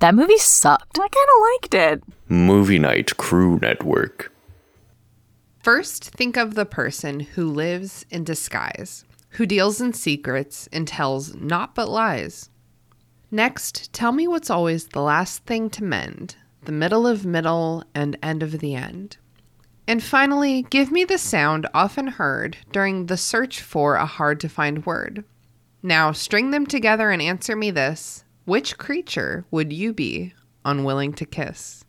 That movie sucked. I kind of liked it. Movie Night Crew Network. First, think of the person who lives in disguise, who deals in secrets and tells not but lies. Next, tell me what's always the last thing to mend, the middle of middle and end of the end. And finally, give me the sound often heard during the search for a hard to find word. Now, string them together and answer me this Which creature would you be unwilling to kiss?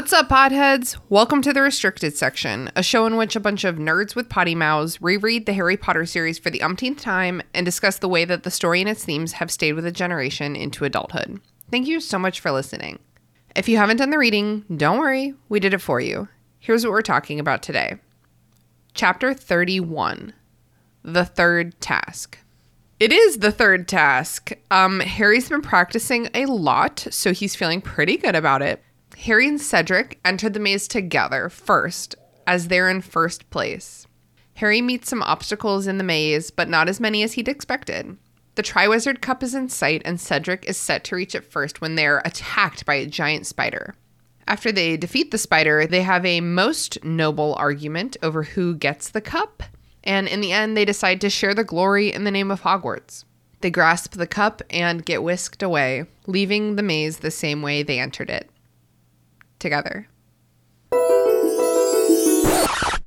What's up, potheads? Welcome to the restricted section, a show in which a bunch of nerds with potty mouths reread the Harry Potter series for the umpteenth time and discuss the way that the story and its themes have stayed with a generation into adulthood. Thank you so much for listening. If you haven't done the reading, don't worry, we did it for you. Here's what we're talking about today Chapter 31 The Third Task. It is the third task. Um, Harry's been practicing a lot, so he's feeling pretty good about it. Harry and Cedric enter the maze together first, as they're in first place. Harry meets some obstacles in the maze, but not as many as he'd expected. The Triwizard Cup is in sight, and Cedric is set to reach it first when they're attacked by a giant spider. After they defeat the spider, they have a most noble argument over who gets the cup, and in the end, they decide to share the glory in the name of Hogwarts. They grasp the cup and get whisked away, leaving the maze the same way they entered it together.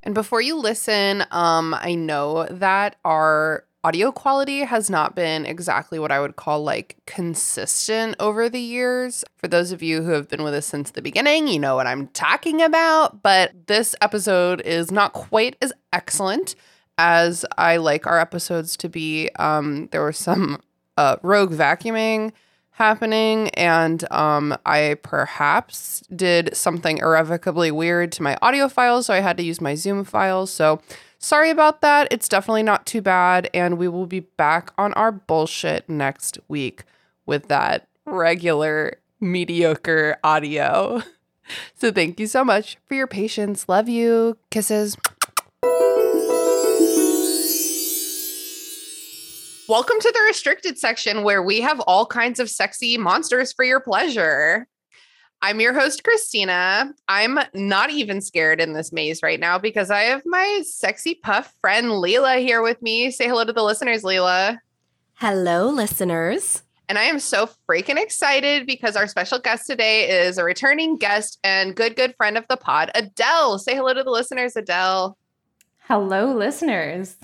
And before you listen, um, I know that our audio quality has not been exactly what I would call like consistent over the years. For those of you who have been with us since the beginning, you know what I'm talking about. But this episode is not quite as excellent as I like our episodes to be. Um, there was some uh, rogue vacuuming happening and um, i perhaps did something irrevocably weird to my audio files so i had to use my zoom files so sorry about that. It's definitely not too bad and we will be back on our bullshit next week with that regular mediocre audio. So thank you so much for your patience. Love you. Kisses Welcome to the restricted section where we have all kinds of sexy monsters for your pleasure. I'm your host, Christina. I'm not even scared in this maze right now because I have my sexy puff friend Lelia here with me. Say hello to the listeners, Lelia. Hello, listeners. And I am so freaking excited because our special guest today is a returning guest and good, good friend of the pod, Adele. Say hello to the listeners, Adele. Hello, listeners.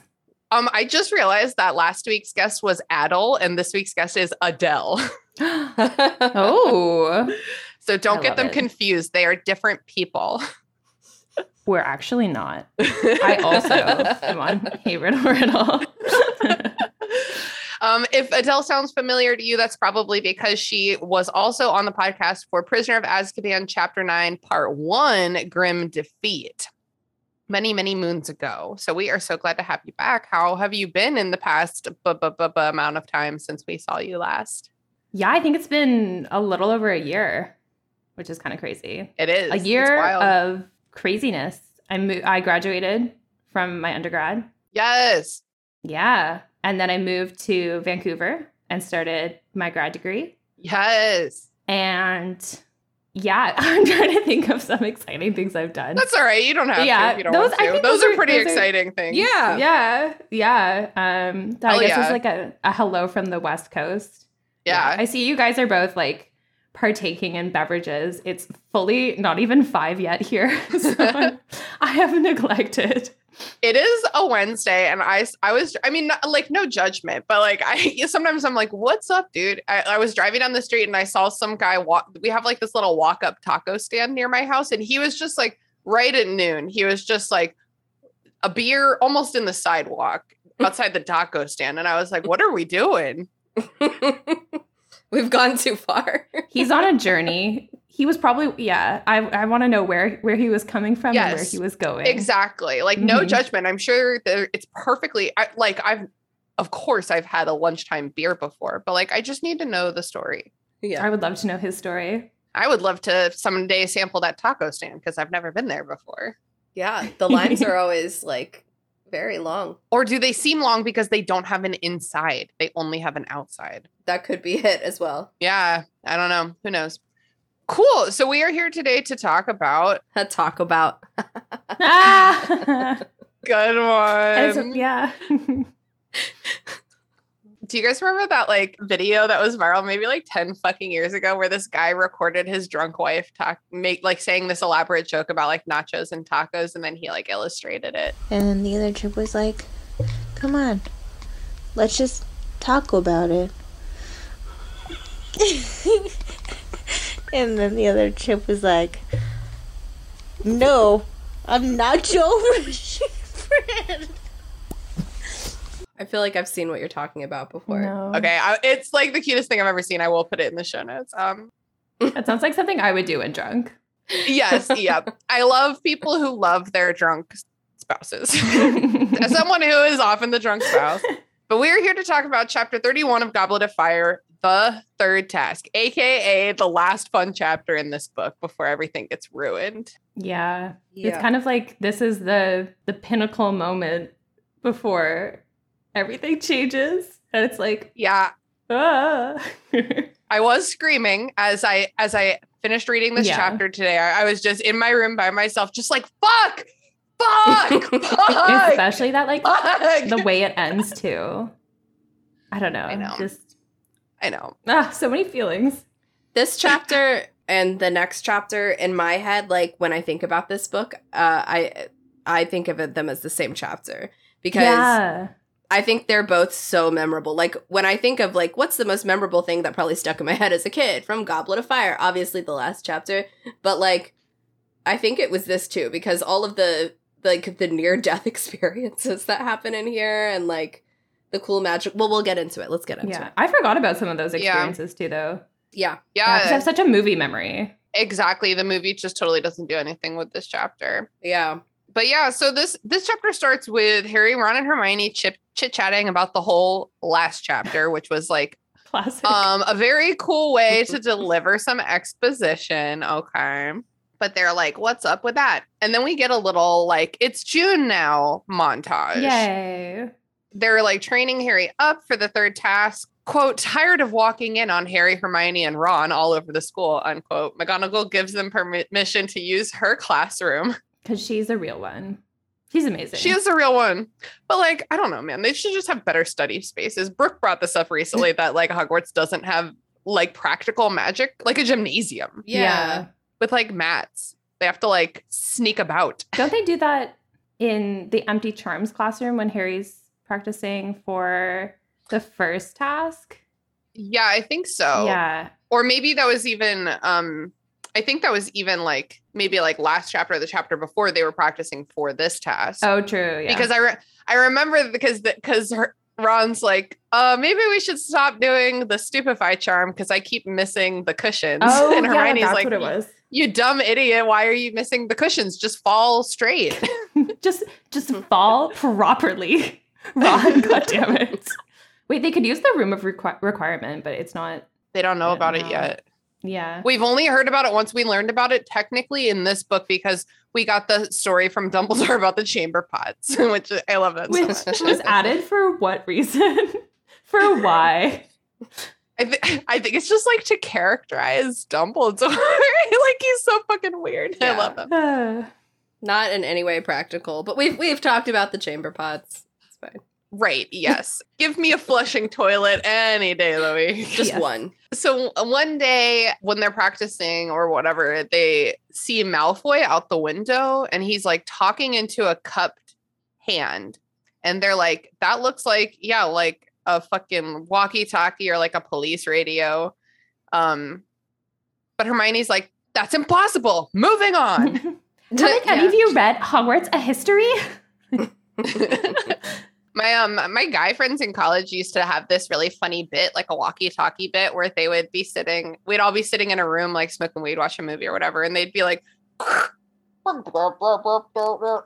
Um, I just realized that last week's guest was Adele, and this week's guest is Adele. oh, so don't I get them it. confused. They are different people. we're actually not. I also am on Hey Riddle Riddle. Um, if Adele sounds familiar to you, that's probably because she was also on the podcast for Prisoner of Azkaban, Chapter 9, Part 1, Grim Defeat, many, many moons ago. So we are so glad to have you back. How have you been in the past bu- bu- bu- bu- amount of time since we saw you last? yeah, I think it's been a little over a year, which is kind of crazy. It is A year of craziness. I mo- I graduated from my undergrad. yes. Yeah, and then I moved to Vancouver and started my grad degree. Yes. And yeah, I'm trying to think of some exciting things I've done. That's all right. You don't have Yeah, to if you don't those- I think Those, those are are- pretty those are- exciting things. Yeah. yeah, yeah. Um, that Hell I guess yeah. is like a, a hello from the West Coast. Yeah. I see you guys are both like partaking in beverages. It's fully not even five yet here. so I have neglected. It is a Wednesday, and I I was I mean not, like no judgment, but like I sometimes I'm like, what's up, dude? I, I was driving down the street and I saw some guy walk. We have like this little walk up taco stand near my house, and he was just like right at noon. He was just like a beer almost in the sidewalk outside the taco stand, and I was like, what are we doing? We've gone too far. He's on a journey. He was probably yeah. I I want to know where where he was coming from and where he was going. Exactly. Like no Mhm. judgment. I'm sure that it's perfectly I, like I've of course I've had a lunchtime beer before, but like I just need to know the story. Yeah. I would love to know his story. I would love to someday sample that taco stand because I've never been there before. Yeah. The lines are always like very long. Or do they seem long because they don't have an inside? They only have an outside. That could be it as well. Yeah, I don't know. Who knows? Cool. So we are here today to talk about Talk about. ah! good It's- one. yeah. Do you guys remember that like video that was viral maybe like 10 fucking years ago where this guy recorded his drunk wife talk make like saying this elaborate joke about like nachos and tacos and then he like illustrated it. And then the other chick was like, come on, let's just talk about it. and then the other chick was like, no, I'm your friend. I feel like I've seen what you're talking about before. No. Okay, I, it's like the cutest thing I've ever seen. I will put it in the show notes. Um That sounds like something I would do when drunk. yes, yep. I love people who love their drunk spouses. As someone who is often the drunk spouse. But we are here to talk about chapter 31 of Goblet of Fire, the third task, aka the last fun chapter in this book before everything gets ruined. yeah. Yeah. It's kind of like this is the the pinnacle moment before everything changes. And it's like, Yeah, ah. I was screaming as I as I finished reading this Yeah. chapter today. I, I was just in my room by myself, just like fuck, fuck, fuck, Especially that like fuck. the way it ends too. I don't know. I know. Just I know. ah, so many feelings. this chapter and the next chapter in my head like when i think about this book uh i i think of it, them as the same chapter because yeah. I think they're both so memorable like when i think of like what's the most memorable thing that probably stuck in my head as a kid from goblet of fire obviously the last chapter but like i think it was this too because all of the like the near death experiences that happen in here and like the cool magic well we'll get into it let's get into Yeah. it I forgot about some of those Yeah. experiences too though. yeah Yeah, 'cause I Yeah, have such a movie memory. exactly. The movie just totally doesn't do anything with this chapter. yeah but yeah, so this this chapter starts with Harry, Ron, and Hermione chip chit chatting about the whole last chapter, which was like Classic. um a very cool way to deliver some exposition. Okay. But they're like, what's up with that? And then we get a little like, it's June now montage. Yay. They're like training Harry up for the third task. Quote, tired of walking in on Harry, Hermione, and Ron all over the school, unquote. McGonagall gives them permission to use her classroom. Because she's a real one. She's amazing. She is a real one. But like, I don't know, man. They should just have better study spaces. Brooke brought this up recently that like Hogwarts doesn't have like practical magic, like a gymnasium yeah. with like mats. They have to like sneak about. Don't they do that in the empty charms classroom when Harry's practicing for the first task? Yeah, I think so. Yeah. Or maybe that was even um I think that was even like maybe like last chapter or the chapter before they were practicing for this task. Oh, true. Yeah. Because I re- I remember because because Ron's like, uh, maybe we should stop doing the stupefy charm because I keep missing the cushions. oh, and yeah, Hermione's that's like, what it was. you dumb idiot, why are you missing the cushions? Just fall straight. just just fall properly. Ron, God damn it. Wait, they could use the room of requi- requirement, but it's not. they don't know Yeah, about it yet. Yeah. We've only heard about it once we learned about it technically in this book because we got the story from Dumbledore about the chamber pots, which I love that so Which much. was added for what reason? for why? I, th- I think it's just like to characterize Dumbledore. like he's so fucking weird. I love him. Not in any way practical, but we've we've talked about the chamber pots. It's fine. Right. Yes. Give me a flushing toilet any day of the week. Just Yes. one. So uh, one day when they're practicing or whatever, they see Malfoy out the window and he's like talking into a cupped hand. And they're like, that looks like, yeah, like a fucking walkie-talkie or like a police radio. Um, but Hermione's like, that's impossible. Moving on. Have like, any of you read Hogwarts: A History? my um my guy friends in college used to have this really funny bit like a walkie-talkie bit where they would be sitting we'd all be sitting in a room like smoking weed watching a movie or whatever and they'd be like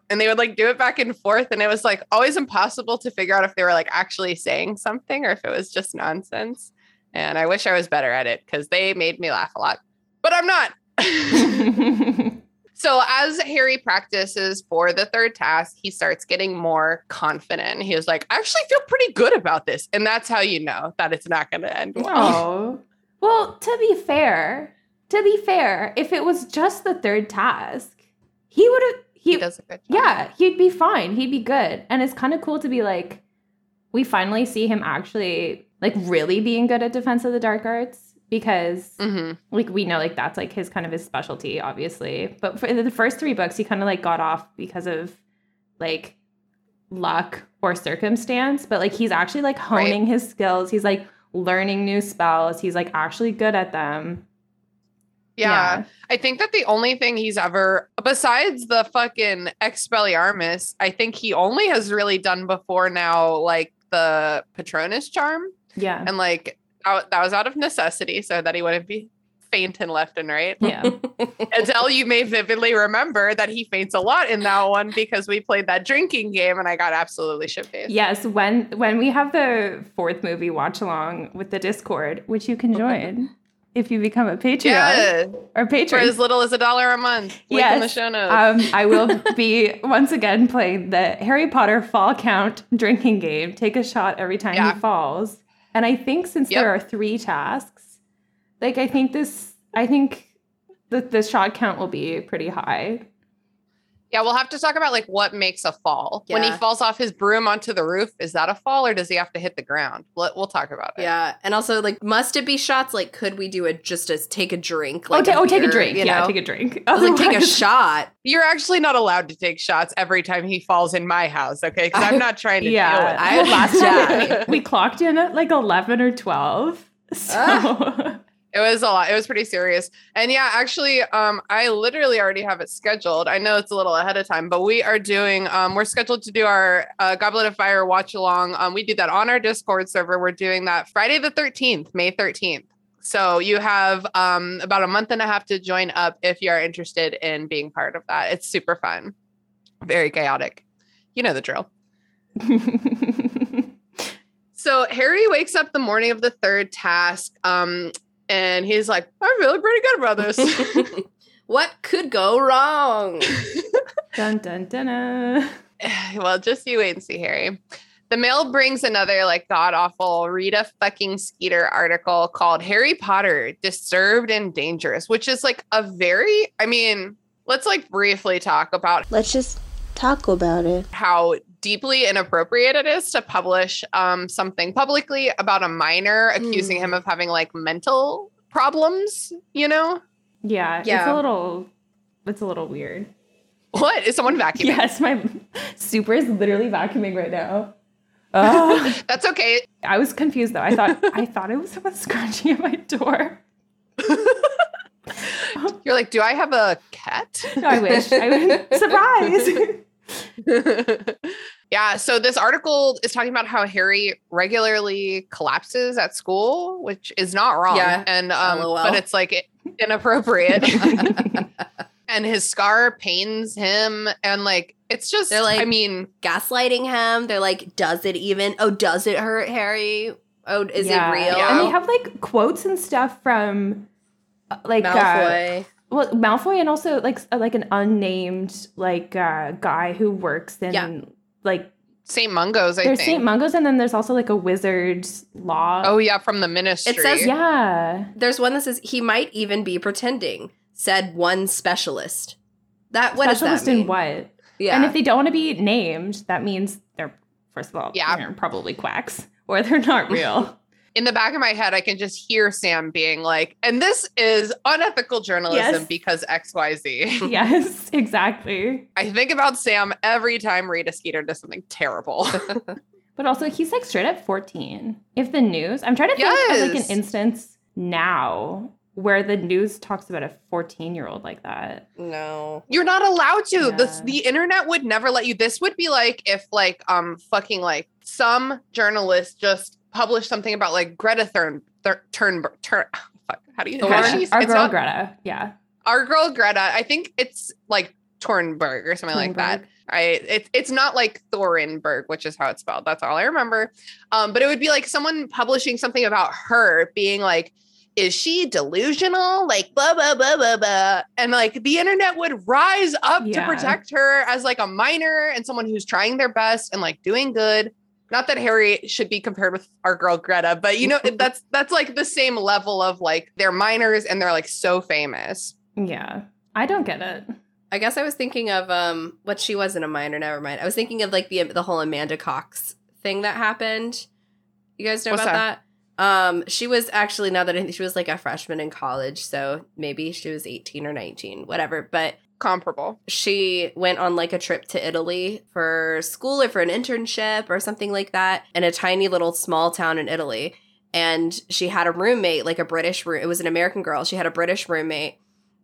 and they would like do it back and forth and it was like always impossible to figure out if they were like actually saying something or if it was just nonsense and i wish i was better at it because they made me laugh a lot but i'm not so as harry practices for the third task he starts getting more confident he was like i actually feel pretty good about this and that's how you know that it's not going to end well Oh. Well, to be fair, to be fair, if it was just the third task, he would have he he, does a good job yeah, he'd be fine. He'd be good. And it's kind of cool to be like we finally see him actually like really being good at defense of the dark arts because Mhm. like we know like that's like his kind of his specialty obviously. But for the first 3 books he kind of like got off because of like luck or circumstance, but like he's actually like honing his skills. He's like learning new spells. He's like actually good at them. yeah. I think that the only thing he's ever, besides the fucking Expelliarmus, I think he only has really done before now, like the Patronus charm. Yeah. And like that, that was out of necessity so that he wouldn't be fainting left and right. Yeah. Until you may vividly remember that he faints a lot in that one because we played that drinking game and I got absolutely shit faced. Yes, when when we have the fourth movie watch along with the Discord, which you can join if you become a Patreon Yeah. or For patron. as little as a dollar a month. Link in the show notes. Um, I will be once again playing the Harry Potter fall count drinking game. Take a shot every time Yeah. he falls. And I think since Yep. there are three tasks, like I think this, I think that the shot count will be pretty high. Yeah, we'll have to talk about like what makes a fall. When he falls off his broom onto the roof, is that a fall or does he have to hit the ground? We'll, we'll talk about it. Yeah, and also like, must it be shots? Like, could we do it just as take a drink? oh, Like ta- oh, take a drink. You yeah, take a drink. I was like, take a shot. You're actually not allowed to take shots every time he falls in my house, okay? Because I'm not trying to deal Yeah, with I- well, last time we, we clocked in at like eleven or twelve. So Ah. It was a lot. It was pretty serious. And yeah, actually, um, I literally already have it scheduled. I know it's a little ahead of time, but we are doing, um, we're scheduled to do our uh, Goblet of Fire watch along. Um, we do that on our Discord server. We're doing that Friday the 13th, May 13th. So you have um, about a month and a half to join up if you are interested in being part of that. It's super fun, very chaotic. You know the drill. So Harry wakes up the morning of the third task, um, and he's like, "I'm feeling pretty good about this." what could go wrong? dun dun dun. dun. well, just you wait and see, Harry. The mail brings another like god awful Rita fucking Skeeter article called Harry Potter Disturbed and Dangerous, which is like a very, I mean, let's like briefly talk about Let's just talk about it. how deeply inappropriate it is to publish um, something publicly about a minor accusing him of having like mental problems, you know? Yeah, yeah. it's a little. It's a little weird. What? Is someone vacuuming? Yes, my super is literally vacuuming right now. Oh, That's okay. I was confused though. I thought I thought it was someone scratching at my door. You're like, do I have a cat? I wish. I would surprise. yeah. So this article is talking about how Harry regularly collapses at school, which is not wrong. Yeah. And um, LOL. but it's like inappropriate. and his scar pains him, and like it's just. They're like- I mean, Gaslighting him. They're like, does it even? Oh, does it hurt Harry? Oh, is Yeah. it real? Yeah. And they have like quotes and stuff from uh, like uh, Malfoy. Well, Malfoy and also like like an unnamed like uh, guy who works in Yeah. like Saint Mungo's. I there's think. Saint Mungo's and then there's also like a wizard's law. oh yeah, from the ministry. It says- yeah. There's one that says he might even be pretending. Said one specialist. That what Specialist does that mean? in what? Yeah. And if they don't want to be named, that means they're first of all, Yeah. they're probably quacks or they're not real. In the back of my head, I can just hear Sam being like, and this is unethical journalism Yes. because XYZ. yes, exactly. I think about Sam every time Rita Skeeter does something terrible. But also, he's like straight up 14. If the news, I'm trying to think of like an instance now where the news talks about a 14 year old like that. no. You're not allowed to. The, the internet would never let you. This would be like if like um fucking like some journalist just published something about like Greta Thurn Thur- Turnberg Turn fuck how do you Greta, our girl not- Greta. Yeah. our girl Greta, I think it's like Tornberg or something like that. Right? It's it's not like Thorenberg, which is how it's spelled. That's all I remember. Um, but it would be like someone publishing something about her being like, is she delusional? Like blah blah blah blah blah. And like the internet would rise up to protect her as like a minor and someone who's trying their best and like doing good. Not that Harry should be compared with our girl Greta, but you know, that's that's like the same level of like they're minors and they're like so famous. Yeah. I don't get it. I guess I was thinking of um what she wasn't a minor, never mind. I was thinking of like the the whole Amanda Knox thing that happened. You guys know What's about that? Um she was actually now that I think she was like a freshman in college, so maybe she was 18 or 19, whatever, but Comparable. she went on like a trip to Italy for school or for an internship or something like that in a tiny little small town in Italy. And she had a roommate, like a British room. It was an American girl. She had a British roommate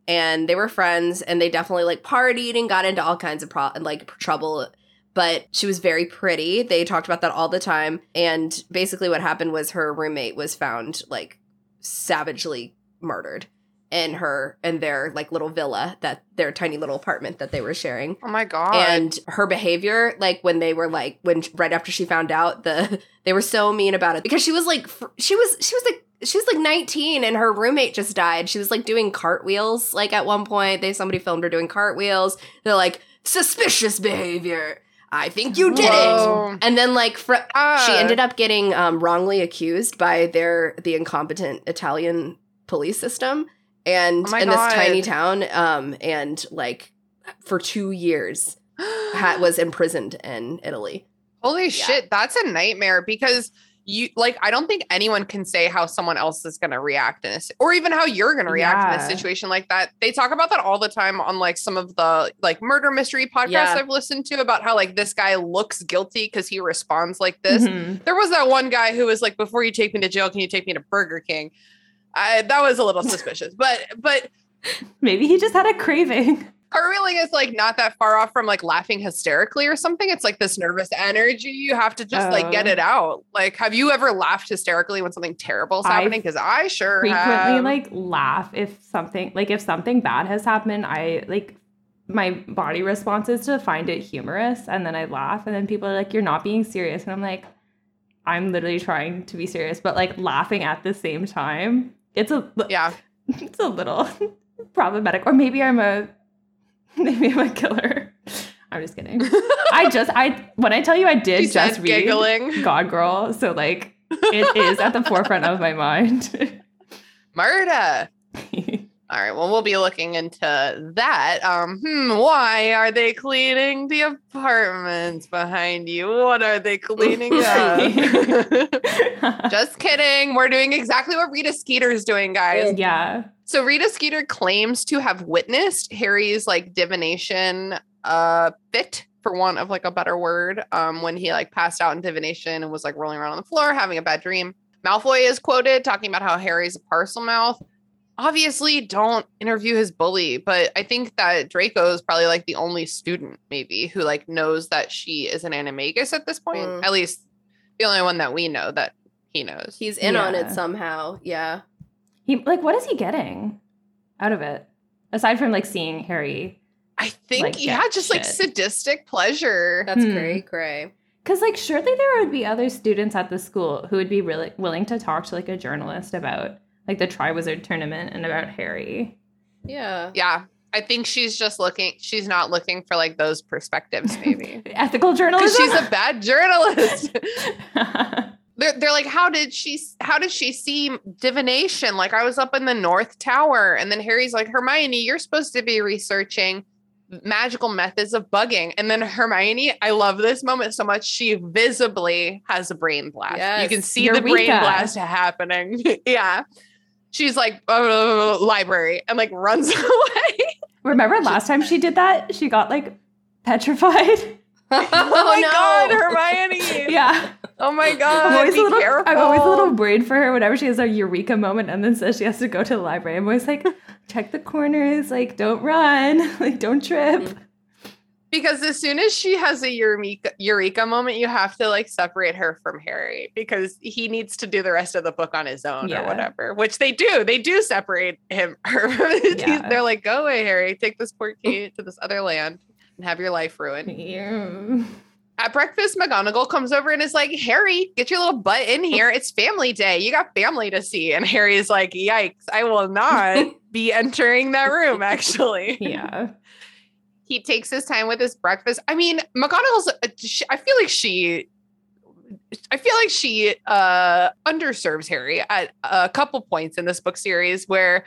and they were friends and they definitely like partied and got into all kinds of pro- like trouble. But she was very pretty. They talked about that all the time. And basically, what happened was her roommate was found like savagely murdered in her and their like little villa that their tiny little apartment that they were sharing. Oh my god. and her behavior like when they were like when right after she found out the they were so mean about it. Because she was like fr- she was she was like she was like 19 and her roommate just died. She was like doing cartwheels like at one point. They somebody filmed her doing cartwheels. They're like suspicious behavior. I think you did it. And then like fr- she Ah. ended up getting um, wrongly accused by their the incompetent Italian police system and Oh in God. this tiny town um and like for 2 years ha- was imprisoned in Italy. Holy shit, that's a nightmare because you like I don't think anyone can say how someone else is going to react in this or even how you're going to react in a situation like that. They talk about that all the time on like some of the like murder mystery podcasts Yeah. I've listened to about how like this guy looks guilty cuz he responds like this. Mhm. There was that one guy who was like before you take me to jail can you take me to Burger King? I, that was a little suspicious. But but Maybe he just had a craving. cartwheeling is like not that far off from like laughing hysterically or something. It's like this nervous energy. You have to just like get Oh. it out. Like, have you ever laughed hysterically when something terrible is happening? Because I sure frequently have. like laugh if something like if something bad has happened i like my body response is to find it humorous and then i laugh and then people are like you're not being serious and i'm like i'm literally trying to be serious but like laughing at the same time it's a yeah. it's a little problematic or maybe i'm a maybe i'm a killer i'm just kidding i just i when i tell you i did She just read giggling. god girl so like it is at the forefront of my mind Murder. All right. Well, we'll be looking into that. Um, hmm, why are they cleaning the apartments behind you? What are they cleaning up? Just kidding. We're doing exactly what Rita Skeeter's doing, guys. yeah. So Rita Skeeter claims to have witnessed Harry's like divination uh fit for want of like a better word um when he like passed out in divination and was like rolling around on the floor having a bad dream. Malfoy is quoted talking about how Harry's a Parselmouth. Obviously, don't interview his bully, but I think that Draco is probably like the only student maybe who like knows that she is an animagus at this point. Mm. At least the only one that we know that he knows. He's in on it somehow. Yeah. He like what is he getting out of it? Aside from like seeing Harry. I think, like, yeah, get just like sadistic pleasure. That's Hmm. cray cray. Cause like surely there would be other students at the school who would be really willing to talk to like a journalist about like the Triwizard tournament and about Harry. Yeah. Yeah. I think she's just looking, she's not looking for like those perspectives, maybe. Ethical Because journalism. she's a bad journalist. they're, they're like, how did she, how did she see divination? Like I was up in the North Tower. And then Harry's like, Hermione, you're supposed to be researching magical methods of bugging. And then Hermione, I love this moment so much. She visibly has a brain blast. You can Yes. see the brain blast happening. yeah. She's like, uh, library and like runs away. Remember last time she did that? She got like petrified. oh, oh my no. god, Hermione! yeah. Oh my god, I'm always be a little careful. I'm always a little worried for her whenever she has a eureka moment and then says she has to go to the library. I'm always like, check the corners, like don't run, like don't trip. Because as soon as she has a eureka, eureka moment, you have to like separate her from Harry because he needs to do the rest of the book on his own Yeah. or whatever. Which they do. They do separate him. Her. Yeah. They're like, "Go away, Harry. Take this poor mm. kid to this other land and have your life ruined." Yeah. At breakfast, McGonagall comes over and is like, Harry, get your little butt in here. It's family day. You got family to see. And Harry's like, Yikes, I will not be entering that room, actually. yeah. He takes his time with his breakfast. I mean, McGonagall's, uh, I feel like she. I feel like she uh underserves Harry at a couple points in this book series where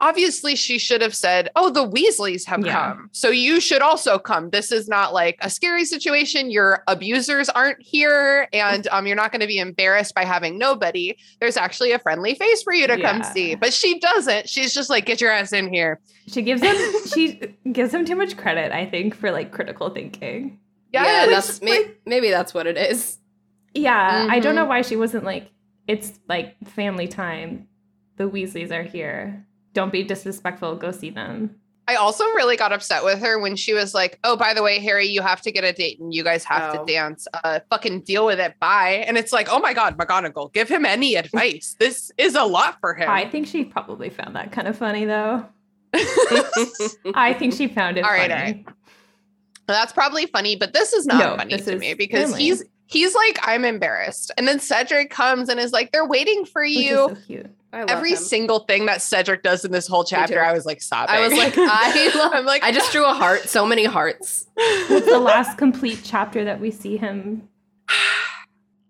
obviously she should have said, "Oh, the Weasleys have Yeah. come. So you should also come. This is not like a scary situation. Your abusers aren't here and um you're not going to be embarrassed by having nobody. There's actually a friendly face for you to come see." But she doesn't. She's just like, "Get your ass in here." She gives him she gives him too much credit, I think, for like critical thinking. Yeah, which, that's may- maybe that's what it is. Yeah, I don't Mhm. know why she wasn't like, it's like family time. The Weasleys are here. Don't be disrespectful. Go see them. I also really got upset with her when she was like, "Oh, by the way, Harry, you have to get a date and you guys have Oh. to dance. Uh, fucking deal with it. Bye." And it's like, "Oh my god, McGonagall, give him any advice. This is a lot for him." I think she probably found that kind of funny though. I think she found it All right, funny. all right. That's probably funny, but this is not No, funny to me because family. he's he's like, "I'm embarrassed," and then Cedric comes and is like, "They're waiting for Which is you." so cute. I love Every him. single thing that Cedric does in this whole chapter. I was like sobbing. I was like, I love. I'm like, I just drew a heart. So many hearts. It's the last complete chapter that we see him.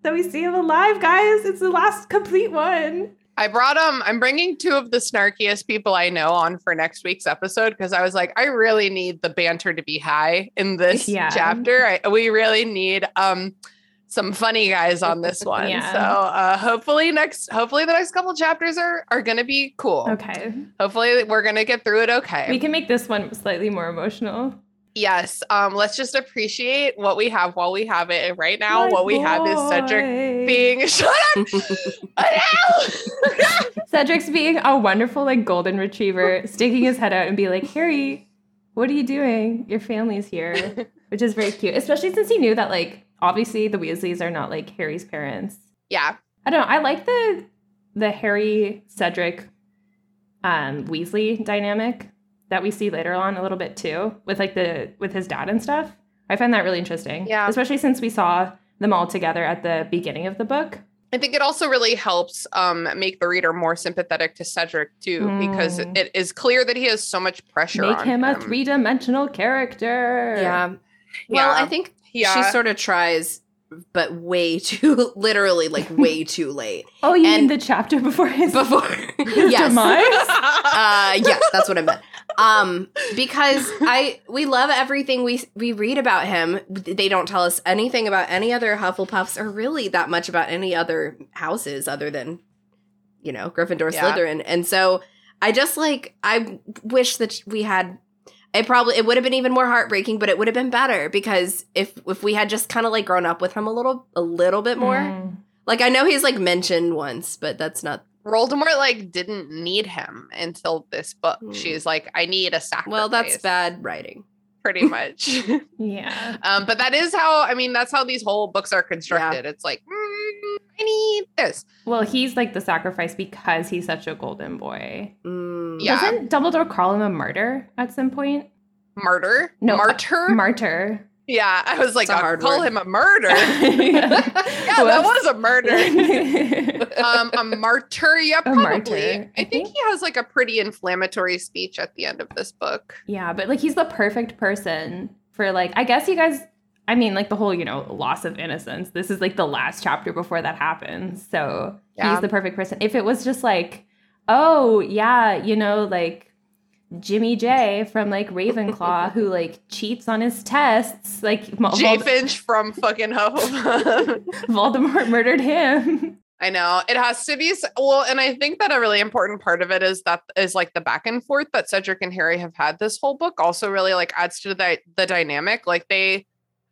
That we see him alive, guys. It's the last complete one. I brought um I'm bringing two of the snarkiest people I know on for next week's episode because I was like I really need the banter to be high in this Yeah. chapter. I, we really need um some funny guys on this one. Yeah. So uh hopefully next hopefully the next couple chapters are are going to be cool. Okay. Hopefully we're going to get through it okay. We can make this one slightly more emotional. yes. Um let's just appreciate what we have while we have it. And right now what we have is Cedric boy. being shut up. Cedric's being a wonderful like golden retriever, sticking his head out and be like, Harry, what are you doing? Your family's here. Which is very cute. Especially since he knew that like obviously the Weasleys are not like Harry's parents. yeah. I don't know. I like the the Harry Cedric um Weasley dynamic that we see later on a little bit too with like the with his dad and stuff. I find that really interesting. Yeah. Especially since we saw them all together at the beginning of the book. I think it also really helps um, make the reader more sympathetic to Cedric too, because Mm. it is clear that he has so much pressure. Make on him a three dimensional character. Yeah. Well, Yeah. I think Yeah, she sort of tries, but way too literally, like way too late. Oh, you mean the chapter before his, Before, his yes, demise? uh, yeah, that's what I meant. Um, because I we love everything we we read about him. They don't tell us anything about any other Hufflepuffs or really that much about any other houses other than you know Gryffindor, Yeah. Slytherin, and so I just like I wish that we had. It probably it would have been even more heartbreaking, but it would have been better because if if we had just kind of like grown up with him a little a little bit more. Mm. Like I know he's like mentioned once, but that's not Voldemort like didn't need him until this book. Hmm. She's like, I need a sacrifice. well, that's bad writing. pretty much. Yeah. um, but that is how I mean that's how these whole books are constructed. It's like mm, I need this. Well, he's like the sacrifice because he's such a golden boy. Mm. Yeah. Doesn't Dumbledore call him a martyr at some point? Martyr, No, martyr. Martyr. yeah, I was like, It's a I'll call word. him a murder. yeah, yeah, that was a murder. um, a martyr, yeah, A probably. martyr, I I think think. he has like a pretty inflammatory speech at the end of this book. yeah, but like he's the perfect person for like I guess you guys I mean like the whole, you know, loss of innocence. This is like the last chapter before that happens. So Yeah. he's the perfect person. If it was just like, oh yeah, you know, like Jimmy J from like Ravenclaw who like cheats on his tests, like Jay Finch from fucking Hufflepuff. Voldemort murdered him. I know it has to be well, and I think that a really important part of it is that is like the back and forth that Cedric and Harry have had this whole book. Also, really like adds to the the dynamic. Like they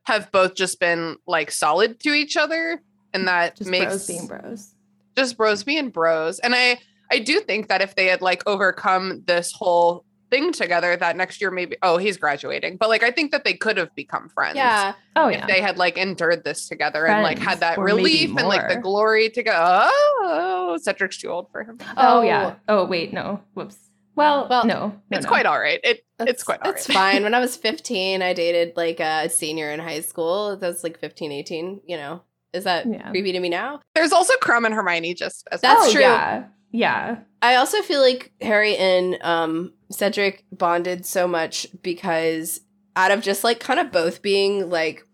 have both just been like solid to each other, and that Just makes bros being bros. just bros being bros. And I I do think that if they had like overcome this whole thing together that next year maybe oh he's graduating but like i think that they could have become friends Yeah. Oh if yeah. they had like endured this together and like had that or relief and like the more. glory together oh cedric's too old for him oh, Oh. yeah. Oh wait, no. Whoops. Well, Well, no, no, it's no. quite all right it it's quite all That's right fine. When I was 15, I dated like a senior in high school. That was like 15, 18, you know. Is that Yeah. creepy to me now? there's also Krum and hermione just as That's oh, true. Yeah. Yeah. I also feel like Harry and um, Cedric bonded so much because out of just like kind of both being like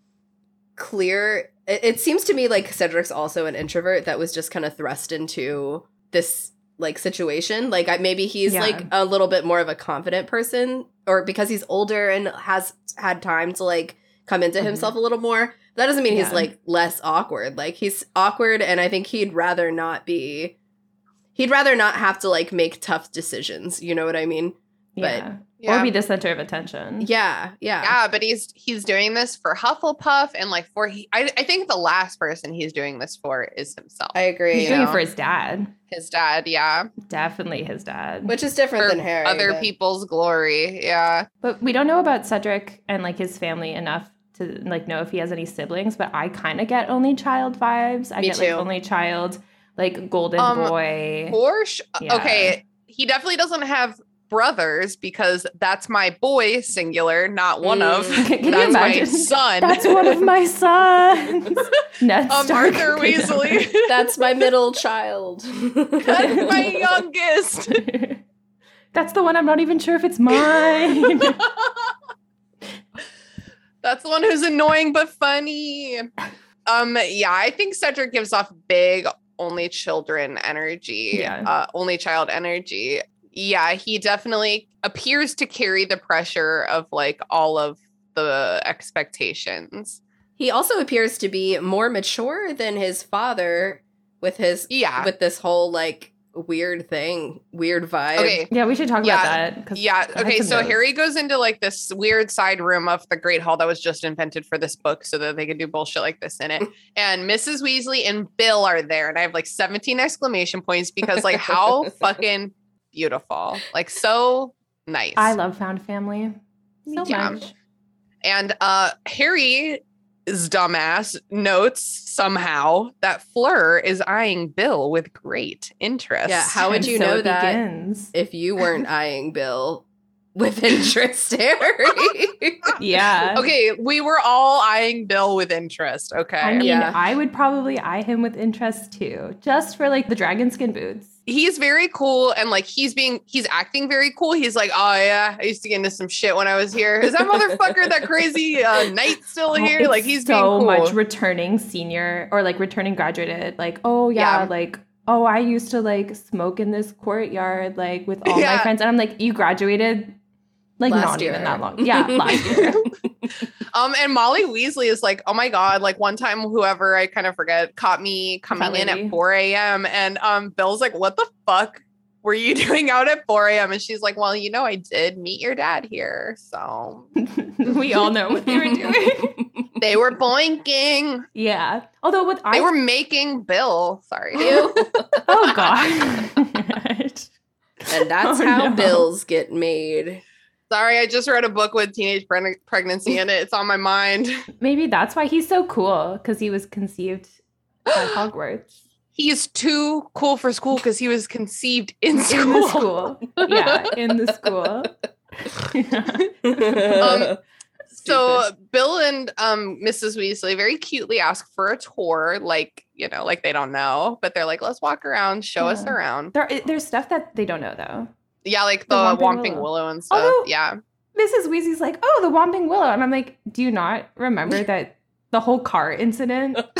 clear, it, it seems to me like Cedric's also an introvert that was just kind of thrust into this like situation. Like I, maybe he's Yeah. like a little bit more of a confident person, or because he's older and has had time to like come into Mhm. himself a little more. That doesn't mean he's like less awkward. Like he's awkward, and I think he'd rather not be. He'd rather not have to like make tough decisions. You know what I mean? But- Yeah. yeah. Or be the center of attention. Yeah, yeah, yeah but he's he's doing this for hufflepuff and like for he I, I think the last person he's doing this for is himself I agree. He's you doing know? it for his dad. his dad yeah Definitely his dad. Which is different for than Harry. other but- people's glory yeah But we don't know about Cedric and like his family enough to like know if he has any siblings. But I kind of get only child vibes. I Me get too. like only child, like golden Um, boy. Porsche. Yeah. Okay, he definitely doesn't have brothers because that's my boy singular, not one of. Mm. Can you that's my imagine? son. That's one of my sons. Ned um, Stark. Arthur Weasley. That's my middle child. that's my youngest. That's the one I'm not even sure if it's mine. That's the one who's annoying but funny. Um, yeah, I think Cedric gives off big only children energy. Yeah. Uh, only child energy. Yeah, he definitely appears to carry the pressure of like all of the expectations. he also appears to be more mature than his father with his Yeah. with this whole like weird thing, weird vibe. Okay. yeah, we should talk Yeah, about that. Yeah. Okay. So notes. Harry goes into like this weird side room of the Great Hall that was just invented for this book so that they could do bullshit like this in it. And Mrs. Weasley and Bill are there. And I have like 17 exclamation points because like how fucking beautiful. Like so nice. I love found family so Yeah. much. and uh Harry is dumbass notes somehow that Fleur is eyeing Bill with great interest. Yeah, how would And you so know that begins. if you weren't eyeing Bill with interest, Harry? Yeah. Okay, we were all eyeing Bill with interest. Okay. I mean, Yeah. I would probably eye him with interest too, just for like the dragon skin boots. He's very cool and like he's being he's acting very cool. He's like, oh yeah, I used to get into some shit when I was here. Is that motherfucker that crazy uh, knight still Oh, here? it's Like he's being so cool. much returning senior or like returning graduated. Like, oh yeah, Yeah. like oh I used to like smoke in this courtyard like with all Yeah. my friends, and I'm like, you graduated like Last not year. even that long. Yeah, last year. Um, and Molly Weasley is like, oh my god, like one time whoever I kind of forget caught me coming in at 4 a.m. and um Bill's like, what the fuck were you doing out at 4 a.m. And she's like, well, you know, I did meet your dad here, so we all know what they were doing. they were boinking. yeah. Although with They I were making Bill. Sorry. Oh god. and that's Oh, how no. bills get made. Sorry, I just read a book with teenage pre- pregnancy in it. It's on my mind. Maybe that's why he's so cool because he was conceived at Hogwarts He's too cool for school because he was conceived in school. in the school. Yeah, in the school. Um, So Bill and um Mrs. Weasley very cutely ask for a tour, like you know, like they don't know, but they're like, "Let's walk around, show us around." there, there's stuff that they don't know though. Yeah, like The the, Whomping Whomping Willow. Willow. and stuff. Although- yeah, Mrs. Weasley's like, "Oh, the Whomping Willow," and I'm like, "Do you not remember that the whole car incident?"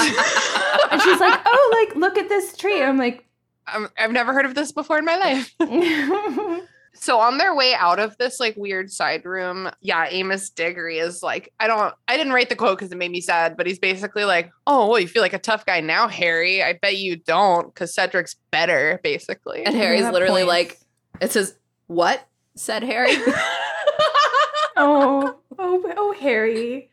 And she's like, "Oh, like look at this tree." I'm like, um, I've never heard of this before in my life. So on their way out of this like weird side room, yeah, Amos Diggory is like, I don't, I didn't write the quote because it made me sad, but he's basically like, oh, well, you feel like a tough guy now, Harry. I bet you don't, because Cedric's better, basically. and Harry's literally points. like, it says, what? said Harry. oh, oh, oh, Harry.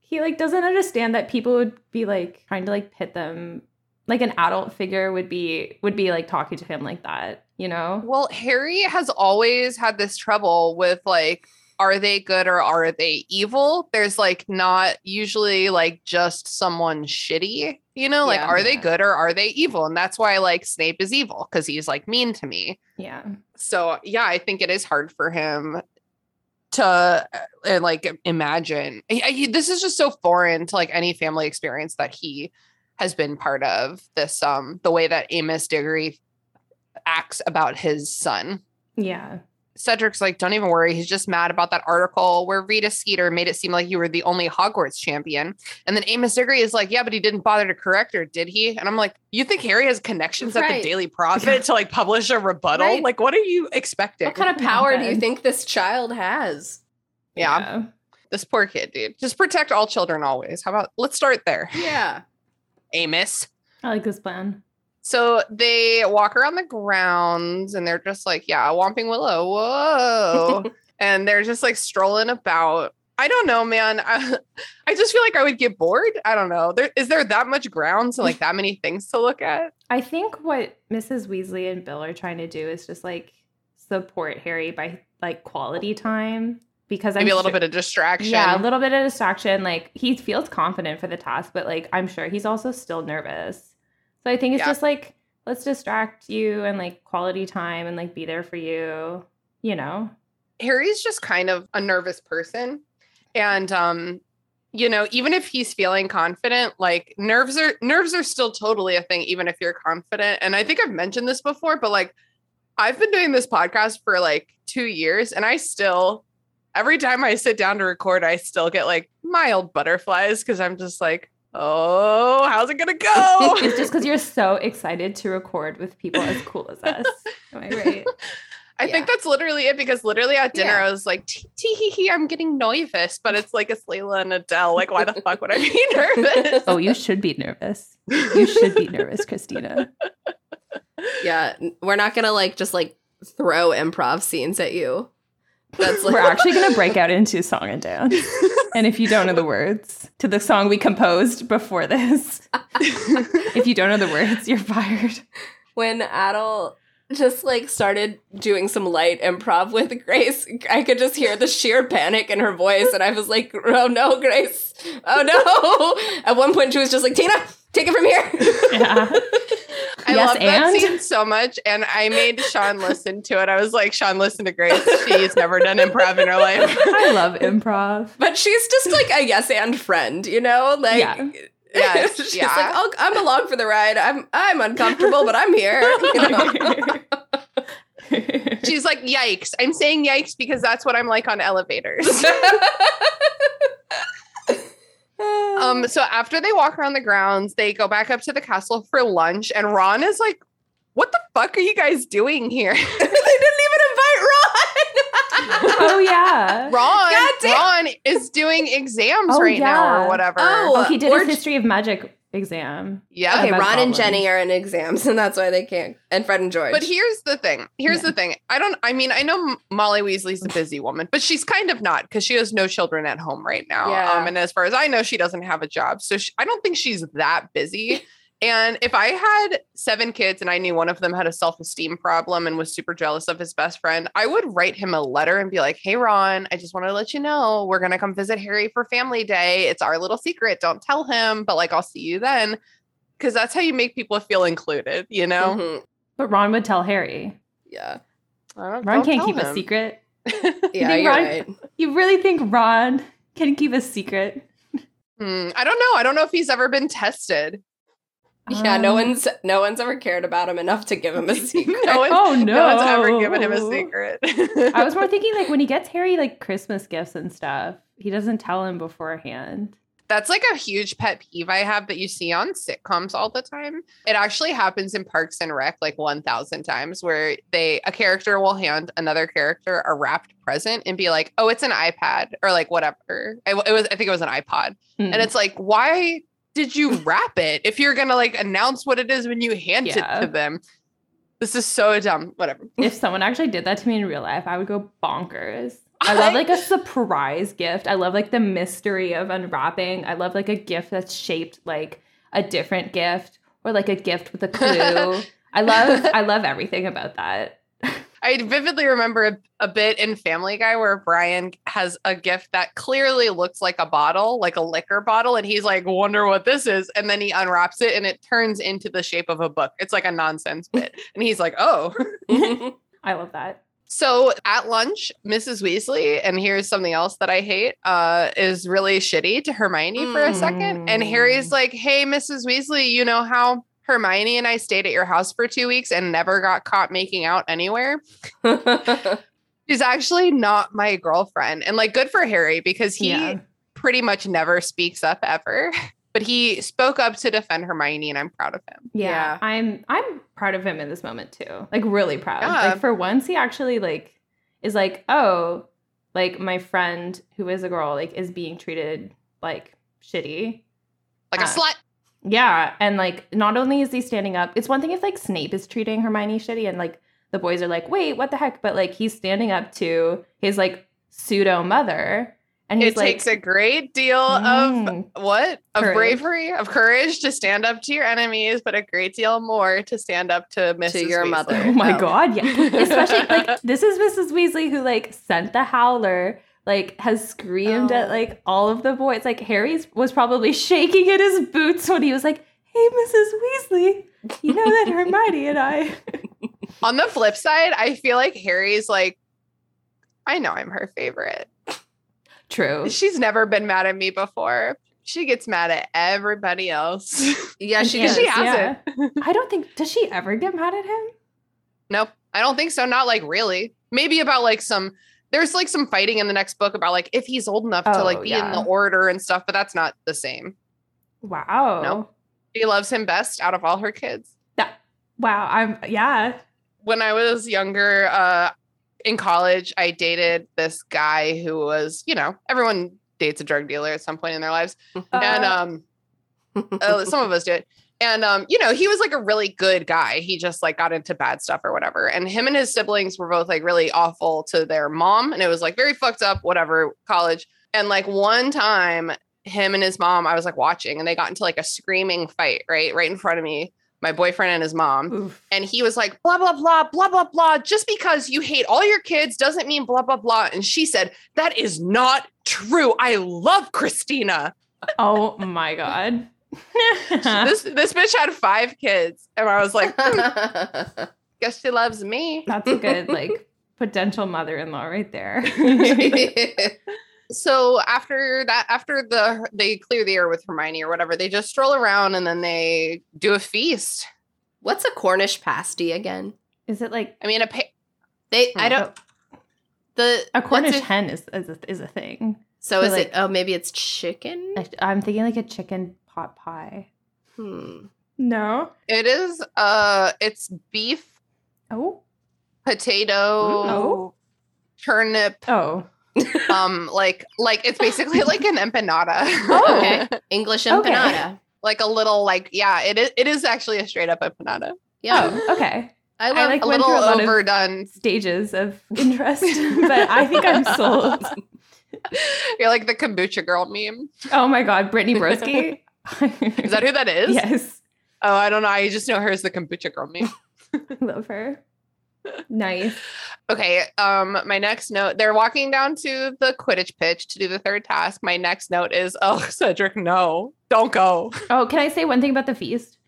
He like doesn't understand that people would be like trying to like pit them like an adult figure would be would be like talking to him like that, you know? Well, Harry has always had this trouble with like, are they good or are they evil? There's like not usually like just someone shitty, you know, like Yeah. are they good or are they evil? And that's why like Snape is evil because he's like mean to me. Yeah. So yeah, I think it is hard for him to uh, like imagine. I- I- this is just so foreign to like any family experience that he has been part of. This um the way that Amos Diggory acts about his son. Yeah. Cedric's like, don't even worry. He's just mad about that article where Rita Skeeter made it seem like you were the only Hogwarts champion. And then Amos Diggory is like, yeah, but he didn't bother to correct her, did he? And I'm like, you think Harry has connections at the Daily Prophet to like publish a rebuttal? Right. Like, what are you expecting? What kind of Oh my power do you think this child has? yeah, this poor kid, dude. Just protect all children always. How about let's start there, Yeah. Amos. I like this plan. So they walk around the grounds and they're just like, yeah, Whomping Willow, whoa. and they're just like strolling about. I don't know, man. I, I just feel like I would get bored. I don't know. There is there that much grounds and like that many things to look at? I think what Mrs. Weasley and Bill are trying to do is just like support Harry by like quality time because Maybe I'm a little sure- bit of distraction. Yeah, a little bit of distraction. Like he feels confident for the task, but like I'm sure he's also still nervous. So I think it's Yeah. just like let's distract you and like quality time and like be there for you. You know. Harry's just kind of a nervous person. And um, you know, even if he's feeling confident, like nerves are nerves are still totally a thing, even if you're confident. And I think I've mentioned this before, but like I've been doing this podcast for like two years, and I still every time I sit down to record, I still get like mild butterflies because I'm just like, oh, how's it gonna go? it's just because you're so excited to record with people as cool as us. Am I right? I Yeah. think that's literally it because literally at dinner Yeah. I was like, tee tee hee hee, I'm getting nervous, but it's like it's Lelia and Adele. Like, why the fuck would I be nervous? Oh, you should be nervous. You should be nervous, Christina. Yeah. We're not gonna like just like throw improv scenes at you. That's like We're actually gonna break out into song and dance. And if you don't know the words to the song we composed before this, if you don't know the words, you're fired. when Adele just like started doing some light improv with Grace, I could just hear the sheer panic in her voice, and I was like, "Oh no, Grace! Oh no!" At one point, she was just like, "Tina, take it from here." Yeah. I Yes, love that scene so much, and I made Sean listen to it. I was like, Sean, listen to Grace. She's never done improv in her life. I love improv. But she's just like a yes and friend, you know? Like, Yeah. Yes, she's yeah. like, oh, I'm along for the ride. I'm I'm uncomfortable, but I'm here. You know? She's like, yikes. I'm saying yikes because that's what I'm like on elevators. Um, so after they walk around the grounds, they go back up to the castle for lunch, and Ron is like, What the fuck are you guys doing here? they didn't even invite Ron. Oh yeah. Ron, God damn. Ron is doing exams Oh, right now or whatever. Oh, Oh, he did Or his history of magic exam. yeah. okay, About Ron and. Ginny are in exams, and that's why they can't. And Fred and George. But here's the thing. Here's Yeah. the thing. I don't. I mean, I know Molly Weasley's a busy woman, but she's kind of not because she has no children at home right now. Yeah. Um, and as far as I know, she doesn't have a job, so she, I don't think she's that busy. And if I had seven kids and I knew one of them had a self esteem problem and was super jealous of his best friend, I would write him a letter and be like, "Hey, Ron, I just want to let you know we're gonna come visit Harry for Family Day. It's our little secret. Don't tell him, but like I'll see you then." Because that's how you make people feel included, you know. Mhm. But Ron would tell Harry. yeah, Ron don't can't tell keep a secret. yeah, think you're Ron- right. You really think Ron can keep a secret? Hmm, I don't know. I don't know if he's ever been tested. Yeah, no Um, one's no one's ever cared about him enough to give him a secret. no, one, Oh no! no one's ever given him a secret. I was more thinking like when he gets Harry like Christmas gifts and stuff, he doesn't tell him beforehand. That's like a huge pet peeve I have that you see on sitcoms all the time. It actually happens in Parks and Rec like 1000 times where they a character will hand another character a wrapped present and be like, "Oh, it's an iPad" or like whatever. It, it was I think it was an iPod. Hmm. And it's like, "Why did you wrap it if you're to like announce what it is when you hand Yeah. it to them?" This is so dumb. Whatever. if someone actually did that to me in real life, I would go bonkers. I love like a surprise gift. I love like the mystery of unwrapping. I love like a gift that's shaped like a different gift or like a gift with a clue. I love I love everything about that. I vividly remember a, a bit in Family Guy where Brian has a gift that clearly looks like a bottle, like a liquor bottle, and he's like, "Wonder what this is," and then he unwraps it and it turns into the shape of a book. It's like a nonsense bit, and he's like, "Oh." I love that. So at lunch, Mrs. Weasley, and here's something else that I hate, uh, is really shitty to Hermione for a second. And Harry's Mm. like, Hey, Mrs. Weasley, you know how Hermione and I stayed at your house for two weeks and never got caught making out anywhere? She's actually not my girlfriend. And like, good for Harry because he Yeah. pretty much never speaks up ever. But he spoke up to defend Hermione, and I'm proud of him. Yeah, Yeah. I'm I'm proud of him in this moment too. Like really proud. Yeah. Like for once he actually like is like, "Oh, like my friend who is a girl like is being treated like shitty." Like a Uh, slut. Yeah, and like not only is he standing up, it's one thing if like Snape is treating Hermione shitty and like the boys are like, "Wait, what the heck?" But like he's standing up to his like pseudo mother and It like takes a great deal of Mm. what? Of Courage. bravery, of courage to stand up to your enemies, but a great deal more to stand up to Mrs. your Weasley. mother. Oh my Oh. god, yeah. Especially like this is Mrs. Weasley who like sent the howler, like has screamed at Oh. like all of the boys. Like Harry's was probably shaking in his boots when he was like, "Hey, Mrs. Weasley, you know that Hermione and I." On the flip side, I feel like Harry's like, I know I'm her favorite. True. She's never been mad at me before. She gets mad at everybody else. yeah, she Because does. she hasn't. I don't think does she ever get mad at him? Nope. I don't think so. Not like really. Maybe about like some there's like some fighting in the next book about like if he's old enough to Oh, like be in the order and stuff, but that's not the same. Wow. No. She loves him best out of all her kids. That, wow. I'm yeah. When I was younger, uh in college, I dated this guy who was, you know, everyone dates a drug dealer at some point in their lives. and Uh, um uh, some of us do it. And um, you know, he was like a really good guy. He just like got into bad stuff or whatever. And him and his siblings were both like really awful to their mom. And it was like very fucked up, whatever, college. And like one time, him and his mom, I was like watching and they got into like a screaming fight, right? Right in front of me, my boyfriend and his mom. oof. And he was like, blah, blah, blah, blah, blah, blah. Just because you hate all your kids doesn't mean blah, blah, blah. And she said, that is not true. I love Christina. Oh my god. this this bitch had five kids, and I was like, hmm, guess she loves me. That's a good like potential mother-in-law right there. So after that, after the they clear the air with Hermione or whatever, they just stroll around and then they do a feast. What's a Cornish pasty again? Is it like I mean, a pa- They, I don't. The a Cornish it- hen is is a, is a thing? So so is like- it? Oh, maybe it's chicken. I, I'm thinking like a chicken pot pie. Hmm. No. it is uh, it's beef, Oh. potato, Oh. turnip, Oh. um, like like it's basically like an empanada. Oh. Okay. English Okay. empanada. like a little like yeah, it is it is actually a straight up empanada. Yeah, Oh. Okay. I I like A went little through a lot of- overdone. Stages of interest, but I think I'm sold. You're like the kombucha girl meme. Oh my god, Brittany Broski. Is that who that is? Yes. Oh, I don't know. I just know her as the kombucha girl meme. Love her. Nice. Okay. Um, my next note. They're walking down to the Quidditch pitch to do the third task. My next note is, oh, Cedric, no, don't go. Oh, can I say one thing about the feast?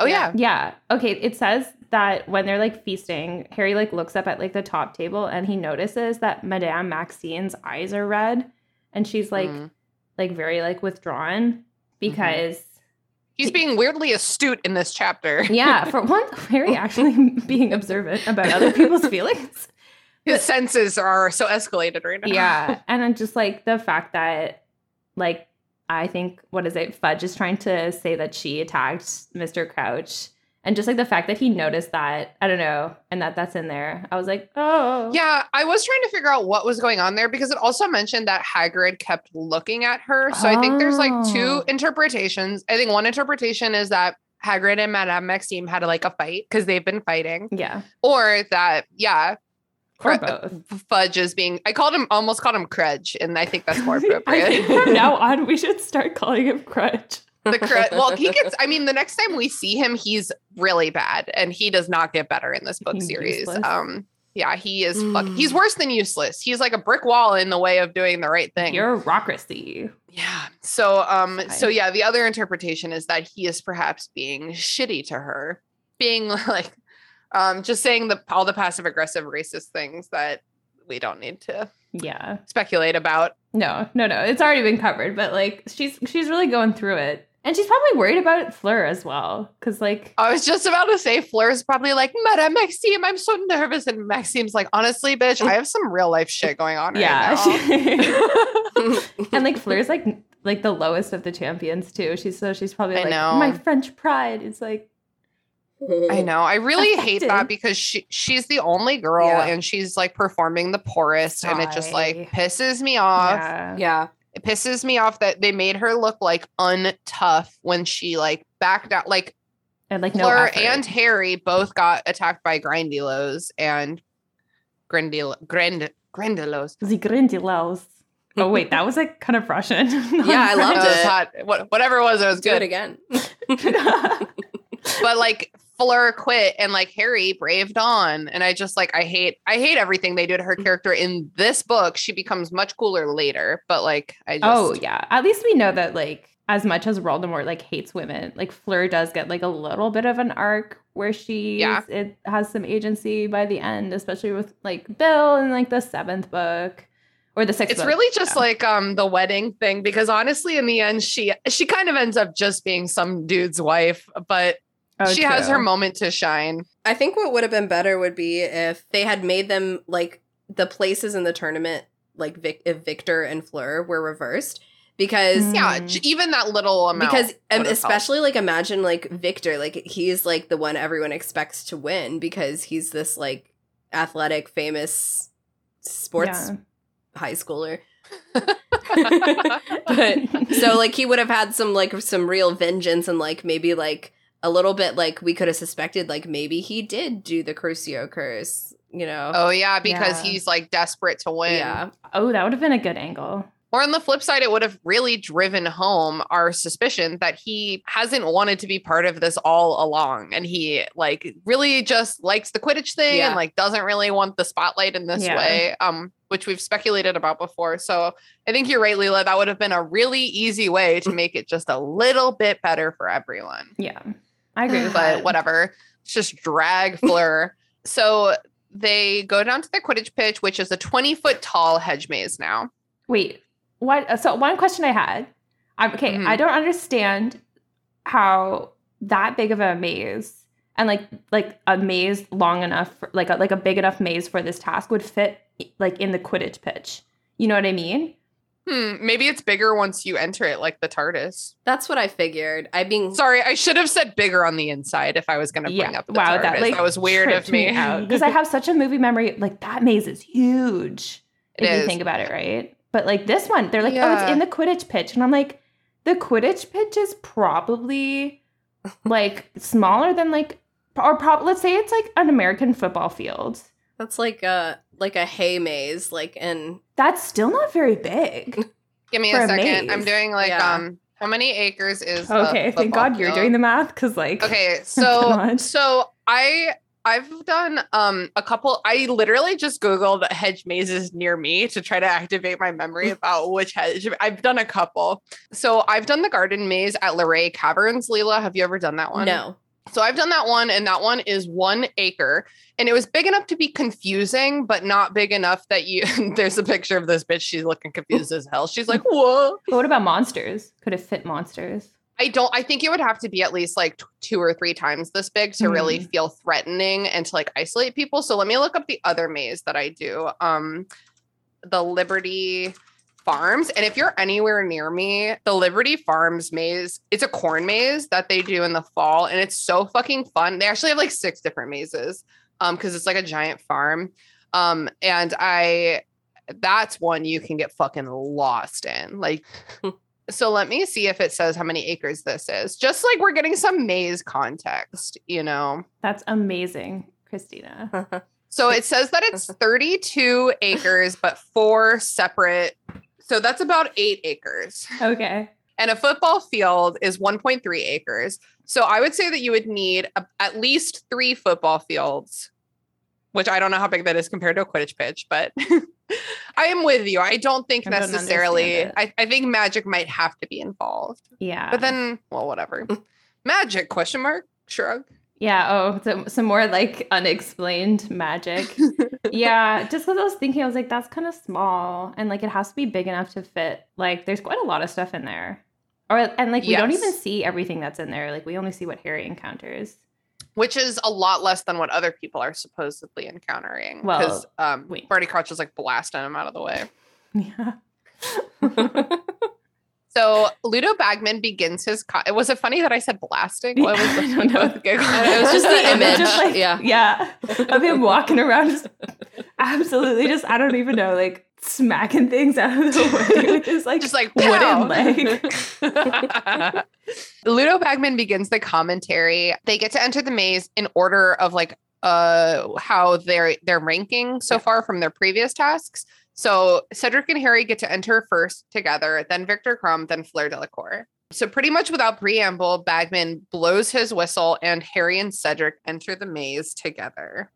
Oh yeah. Yeah. Okay. It says that when they're like feasting, Harry like looks up at like the top table and he notices that Madame Maxime's eyes are red, and she's like Mm. like very like withdrawn Mm-hmm. because He's being weirdly astute in this chapter. yeah, for one, Harry actually being observant about other people's feelings. His senses are so escalated right now. Yeah, and then just like the fact that like I think what is it? Fudge is trying to say that she attacked Mr. Crouch. And just like the fact that he noticed that, I don't know, and that that's in there. I was like, oh. Yeah, I was trying to figure out what was going on there because it also mentioned that Hagrid kept looking at her. So I think there's like two oh. interpretations. I think one interpretation is that Hagrid and Madame Maxime had like a fight because they've been fighting, Yeah. or that yeah, Or both. Uh, Fudge is being. I called him almost called him Crudge, and I think that's more appropriate. from now on we should start calling him Crutch. The cr- well, he gets. I mean, the next time we see him, he's really bad, and he does not get better in this book He's series. useless. Um, yeah, he is. Fuck, Mm. he's worse than useless. He's like a brick wall in the way of doing the right thing. Bureaucracy. yeah. So, um, so yeah, the other interpretation is that he is perhaps being shitty to her, being like, um, just saying the all the passive aggressive racist things that we don't need to Yeah. speculate about. No, no, no. It's already been covered, but like she's she's really going through it. And she's probably worried about Fleur as well. Cause like I was just about to say Fleur's probably like, Madame Maxime, I'm so nervous. And Maxime's like, honestly, bitch, I have some real life shit going on right yeah. now. she- and like Fleur's like like the lowest of the champions too. She's so she's probably I like know. my French pride is like I know. I really hate that because she she's the only girl Yeah. and she's like performing the poorest and it just like pisses me off. yeah. yeah. It pisses me off that they made her look like untough when she like backed out like And like no Fleur effort. and Harry both got attacked by Grindylows and Grindil Grind Grindylows. the Grindylows. Oh wait, that was like kind of Russian. Yeah, I loved It it. hot. What, whatever it was, it was Do good. it again. but like Fleur quit and like Harry braved on. And I just like I hate I hate everything they do to her character in this book. She becomes much cooler later, but like I just Oh yeah. At least we know that like as much as Voldemort like hates women, like Fleur does get like a little bit of an arc where she Yeah. it has some agency by the end, especially with like Bill and like the seventh book or the sixth. it's book. really just Yeah. like um the wedding thing because honestly in the end she she kind of ends up just being some dude's wife, but Oh, she has her moment to shine. I think what would have been better would be if they had made them like the places in the tournament, like Vic- if Victor and Fleur were reversed, because Mm. Yeah, j- even that little amount. because um, would've helped. especially like imagine like Victor, like he's like the one everyone expects to win because he's this like athletic, famous sports Yeah. high schooler. but so like he would have had some like some real vengeance and like maybe like a little bit like we could have suspected like maybe he did do the Crucio curse, you know. Oh yeah, because Yeah. he's like desperate to win. yeah. Oh, that would have been a good angle. Or on the flip side, it would have really driven home our suspicion that he hasn't wanted to be part of this all along. And he like really just likes the Quidditch thing Yeah. and like doesn't really want the spotlight in this Yeah. way. Um, which we've speculated about before. So I think you're right, Lelia. That would have been a really easy way to make it just a little bit better for everyone. Yeah. I agree with But whatever. It's just drag Fleur. so they go down to the Quidditch pitch, which is a 20 foot tall hedge maze now. Wait, what? So one question I had. I'm, okay, Mhm. I don't understand how that big of a maze and like like a maze long enough, for, like a, like a big enough maze for this task would fit like in the Quidditch pitch. You know what I mean? Hmm, maybe it's bigger once you enter it, like the TARDIS. That's what I figured. I mean Sorry, I should have said bigger on the inside if I was going to bring Yeah. up the Wow, TARDIS. that, like, that was weird of tripped me. because I have such a movie memory. Like that maze is huge It if you think about it, right? But like this one, they're like, oh, it's in the Quidditch pitch, and I'm like, the Quidditch pitch is probably like smaller than like, or prob- let's say it's like an American football field. that's like a like a hay maze, like and That's still not very big. Give me a a second. I'm doing like Yeah. um how many acres is a Okay, thank football God you're doing the math because like, Okay, so so I I've done um a couple I literally just googled the hedge mazes near me to try to activate my memory about which hedge I've done a couple. So I've done the garden maze at Luray Caverns. Lelia, have you ever done that one? no. So I've done that one, and that one is one acre, and it was big enough to be confusing, but not big enough that you. there's a picture of this bitch. She's looking confused as hell. She's like, "Whoa!" but what about monsters? Could it fit monsters? I don't. I think it would have to be at least like two or three times this big to really Mm. feel threatening and to like isolate people. So let me look up the other maze that I do. Um, the Liberty Farms, and if you're anywhere near me, the Liberty Farms maze, it's a corn maze that they do in the fall, and it's so fucking fun. They actually have like six different mazes, um, because it's like a giant farm, um, and I, that's one you can get fucking lost in, like. So let me see if it says how many acres this is. Just like we're getting some maze context, you know. That's amazing, Christina. So it says that it's 32 acres, but four separate. So that's about eight acres. Okay. and a football field is 1.3 acres. So I would say that you would need a, at least three football fields, which I don't know how big that is compared to a Quidditch pitch, but I am with you. I don't think I don't necessarily, I, I think magic might have to be involved. Yeah. But then, well, whatever. magic question mark shrug. Yeah. Oh, so, some more like unexplained magic. yeah. Just because I was thinking, I was like, that's kind of small, and like it has to be big enough to fit. Like, there's quite a lot of stuff in there, or and like we don't even see everything that's in there. Like, we only see what Harry encounters. which is a lot less than what other people are supposedly encountering. Well, because um, wait. Barty Crouch is like blasting him out of the way. Yeah. So Ludo Bagman begins his. Co- was it funny that I said blasting? What was the I don't know. both giggled? I don't know, it was just the image. just, like, yeah. Yeah. Of him walking around just absolutely just I don't even know, like smacking things out of the way with his like Just like wooden leg. Ludo Bagman begins the commentary. They get to enter the maze in order of like uh how they're they're ranking so far from their previous tasks. So Cedric and Harry get to enter first together, then Victor Krum, then Fleur Delacour. So pretty much without preamble, Bagman blows his whistle and Harry and Cedric enter the maze together.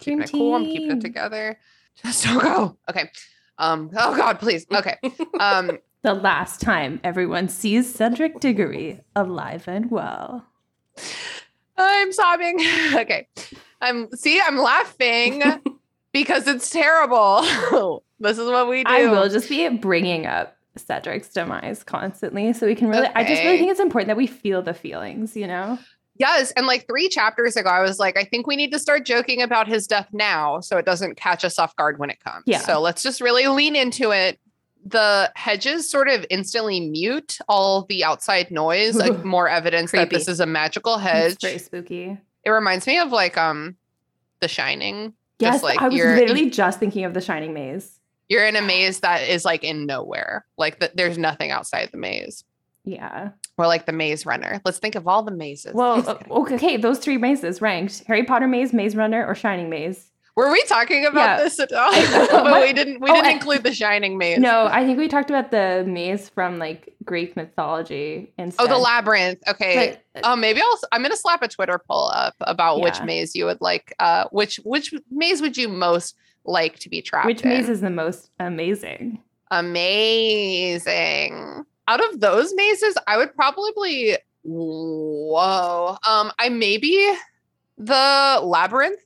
Keeping it cool, I'm keeping it together. Just don't go. Okay. Um, oh God, please. Okay. Um, the last time everyone sees Cedric Diggory alive and well. I'm sobbing. Okay. I'm see, I'm laughing because it's terrible. This is what we do. I will just be bringing up Cedric's demise constantly so we can really I just really think it's important that we feel the feelings, you know? Yes. And like three chapters ago, I was like, I think we need to start joking about his death now so it doesn't catch us off guard when it comes. Yeah. So let's just really lean into it. The hedges sort of instantly mute all the outside noise, like more evidence that this is a magical hedge. It's very spooky. It reminds me of like um The Shining. Yes, Just like I was you're literally just thinking of the Shining Maze. You're in a maze that is like in nowhere. Like th- there's nothing outside the maze. Yeah. Or like the maze runner. Let's think of all the mazes. Well, uh, okay, those three mazes ranked: Harry Potter maze, Maze Runner, or Shining Maze. were we talking about yeah. this at all? But we didn't. We oh, didn't I- include the shining maze. No, I think we talked about the maze from like Greek mythology instead. Oh, the labyrinth. Okay. But, Oh, maybe I'll. I'm gonna slap a Twitter poll up about which maze you would like. Uh, which which maze would you most like to be trapped which in? maze is the most amazing? amazing. Out of those mazes, I would probably whoa. Um, I maybe the labyrinth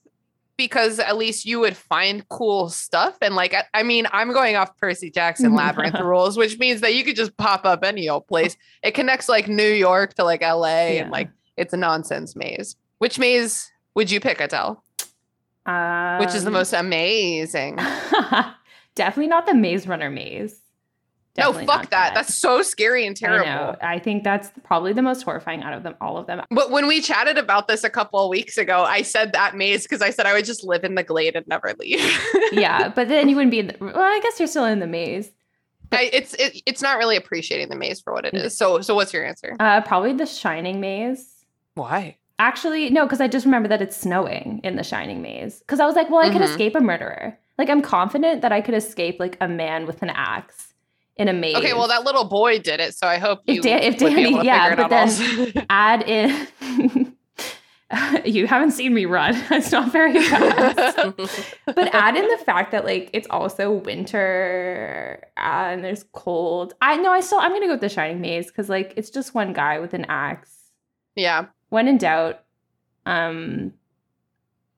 because at least you would find cool stuff and like I- I mean I'm going off Percy Jackson labyrinth rules, which means that you could just pop up any old place. It connects like New York to like LA Yeah. and like it's a nonsense maze. Which maze would you pick, Adele? Um, Which is the most amazing? definitely not the Maze Runner maze. Definitely no, fuck not that. That's so scary and I terrible. know. I think that's probably the most horrifying out of them, all of them. But when we chatted about this a couple of weeks ago, I said that maze because I said I would just live in the glade and never leave. yeah, but then you wouldn't be in the, well, I guess you're still in the maze. I, it's it, it's not really appreciating the maze for what it is. So so what's your answer? Uh, probably the Shining Maze. Why? Actually, no, because I just remember that it's snowing in the Shining Maze. Because I was like, well, I could Mhm. escape a murderer. Like, I'm confident that I could escape like a man with an axe in a maze. Okay, well that little boy did it, so I hope If you Dan- if would be Danny- yeah, but then- add in. you haven't seen me run. It's not very fast. but add in the fact that like it's also winter and there's cold. I know I still I'm gonna go with the Shining Maze because like it's just one guy with an axe. yeah. When in doubt, um,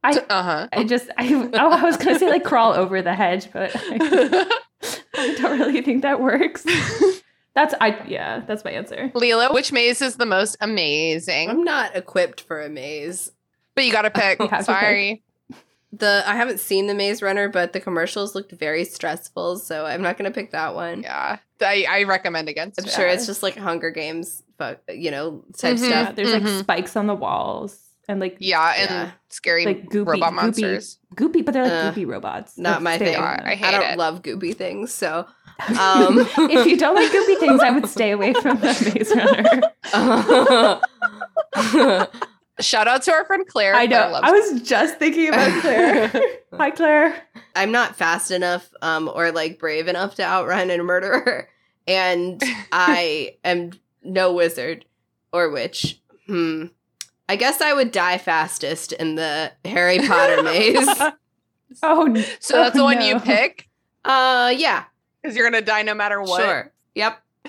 I Uh huh. I just I oh I was gonna say like crawl over the hedge, but I, I don't really think that works. That's I yeah that's my answer. Lelia, which maze is the most amazing? I'm not equipped for a maze. but you got to pick. You have to Sorry. The I haven't seen the Maze Runner, but the commercials looked very stressful, so I'm not gonna pick that one. Yeah, I, I recommend against. I'm it. sure it's just like Hunger Games, but you know, type Mhm. Yeah, stuff. there's like Mhm. spikes on the walls and like Yeah, and Yeah. scary like goopy robot goopy monsters. goopy, but they're like Uh, goopy robots. not Like, my stay thing. away I- I hate I don't it. love goopy things, so um if you don't like goopy things, I would stay away from the Maze Runner. Shout out to our friend Claire. I know. Claire I was just thinking about Claire. Hi, Claire. I'm not fast enough um or like brave enough to outrun a murderer. and I am no wizard or witch. Hmm. I guess I would die fastest in the Harry Potter maze. Oh, n- So that's the oh, one no. you pick Uh, yeah, because you're gonna die no matter what. sure. Yep.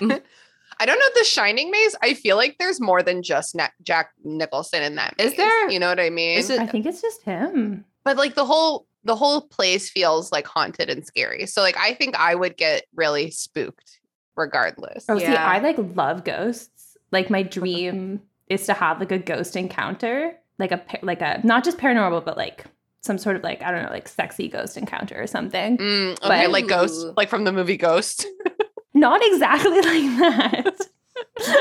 I don't know the Shining Maze. I feel like there's more than just Na- Jack Nicholson in that. Is maze. there? You know what I mean? Is it- I think it's just him. but like the whole the whole place feels like haunted and scary. So like I think I would get really spooked regardless. Oh, see, I like love ghosts. Like my dream is to have like a ghost encounter, like a like a not just paranormal, but like some sort of like I don't know, like sexy ghost encounter or something. Mm, okay, But- like Ghost, like from the movie Ghost. Not exactly like that.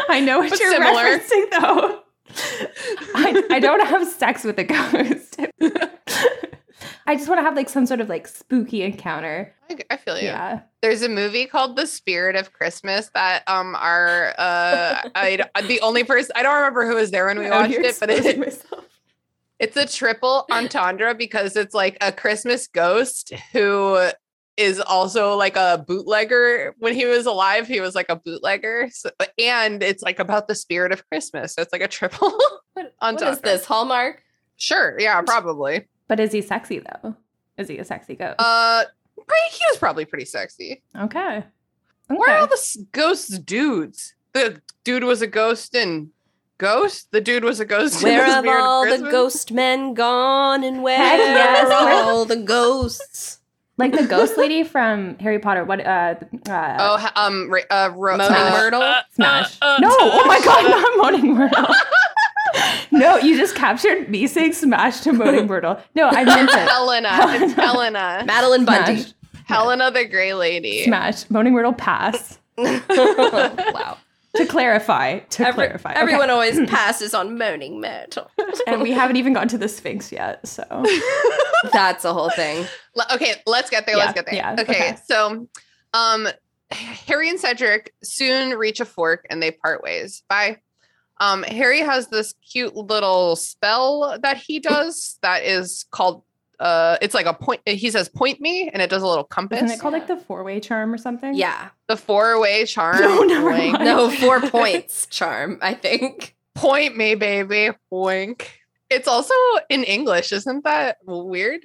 I know what But you're similar. referencing though. I, I don't have sex with a ghost. I just want to have like some sort of like spooky encounter. I, I feel you. Yeah. There's a movie called The Spirit of Christmas that um our uh I the only person I don't remember who was there when we Out watched it, but it, myself. it's a triple entendre because it's like a Christmas ghost who is also like a bootlegger. When he was alive, he was like a bootlegger, so, and it's like about the spirit of Christmas. So it's like a triple What, entendre. what is this Hallmark? Sure, yeah, probably. But is he sexy though? Is he a sexy ghost? Uh, right, he was probably pretty sexy. okay. Where are all the s- ghosts dudes? The dude was a ghost in Ghost. The dude was a ghost. Where The have Spirit of all the ghost men gone, and where Heck yes, are all the ghosts? Like the ghost lady from Harry Potter. What? Uh, uh, Oh, ha- um, uh, ro- Moaning uh, Myrtle? uh, Smash. uh, uh, no, oh my shut god, not Moaning Myrtle. no, you just captured me saying smash to Moaning Myrtle. No, I meant it. Helena. It's Helena. Madeline Bundy. Smash. Helena the Grey Lady. Smash. Moaning Myrtle pass. wow. To clarify, to Every- clarify. Okay. Everyone always passes on Moaning Myrtle. and we haven't even gotten to the Sphinx yet, so That's a whole thing. Le- okay, let's get there. Yeah, let's get there. yeah, okay, okay. so um Harry and Cedric soon reach a fork and they part ways. Bye. Um, Harry has this cute little spell that he does that is called uh it's like a point he says point me and it does a little compass. isn't it called like the four way charm or something? Yeah. the four-way charm. No, never Wink. mind. No, four points charm, I think. Point me, baby. Wink. It's also in English, isn't that weird?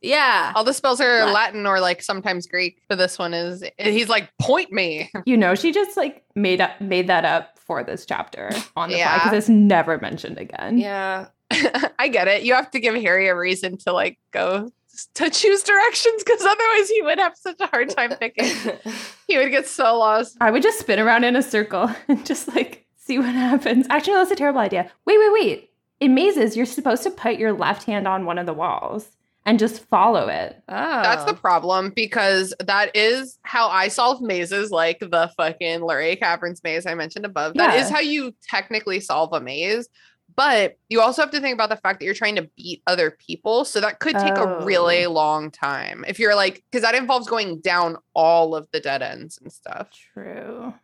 Yeah. All the spells are What? Latin or like sometimes Greek, but this one is he's like, point me. You know, she just like made up made that up for this chapter on the fly because it's never mentioned again. Yeah. I get it. You have to give Harry a reason to like go to choose directions because otherwise he would have such a hard time picking. he would get so lost. I would just spin around in a circle and just like see what happens. Actually, that's a terrible idea. Wait, wait, wait. In mazes, you're supposed to put your left hand on one of the walls and just follow it. Oh. That's the oh. problem because that is how I solve mazes like the fucking Luray Caverns maze I mentioned above. That Yeah. is how you technically solve a maze. But you also have to think about the fact that you're trying to beat other people. So that could take Oh. a really oh. long time. If you're like, because that involves going down all of the dead ends and stuff. True.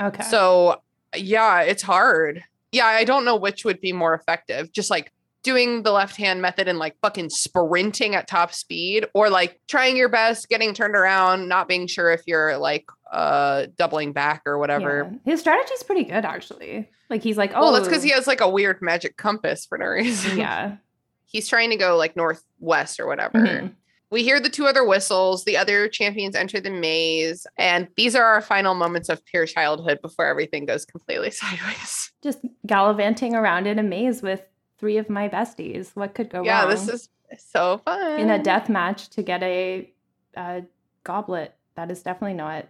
Okay. So yeah, it's hard. Yeah, I don't know which would be more effective. Just like doing the left hand method and like fucking sprinting at top speed or like trying your best, getting turned around, not being sure if you're like uh doubling back or whatever. Yeah. His strategy's pretty good, actually. Like he's like, oh, Well, that's because he has like a weird magic compass for no reason. yeah. He's trying to go like northwest or whatever. Mhm. We hear the two other whistles. The other champions enter the maze. And these are our final moments of pure childhood before everything goes completely sideways. Just gallivanting around in a maze with three of my besties. What could go yeah, wrong? Yeah, this is so fun. in a death match to get a, a goblet that is definitely not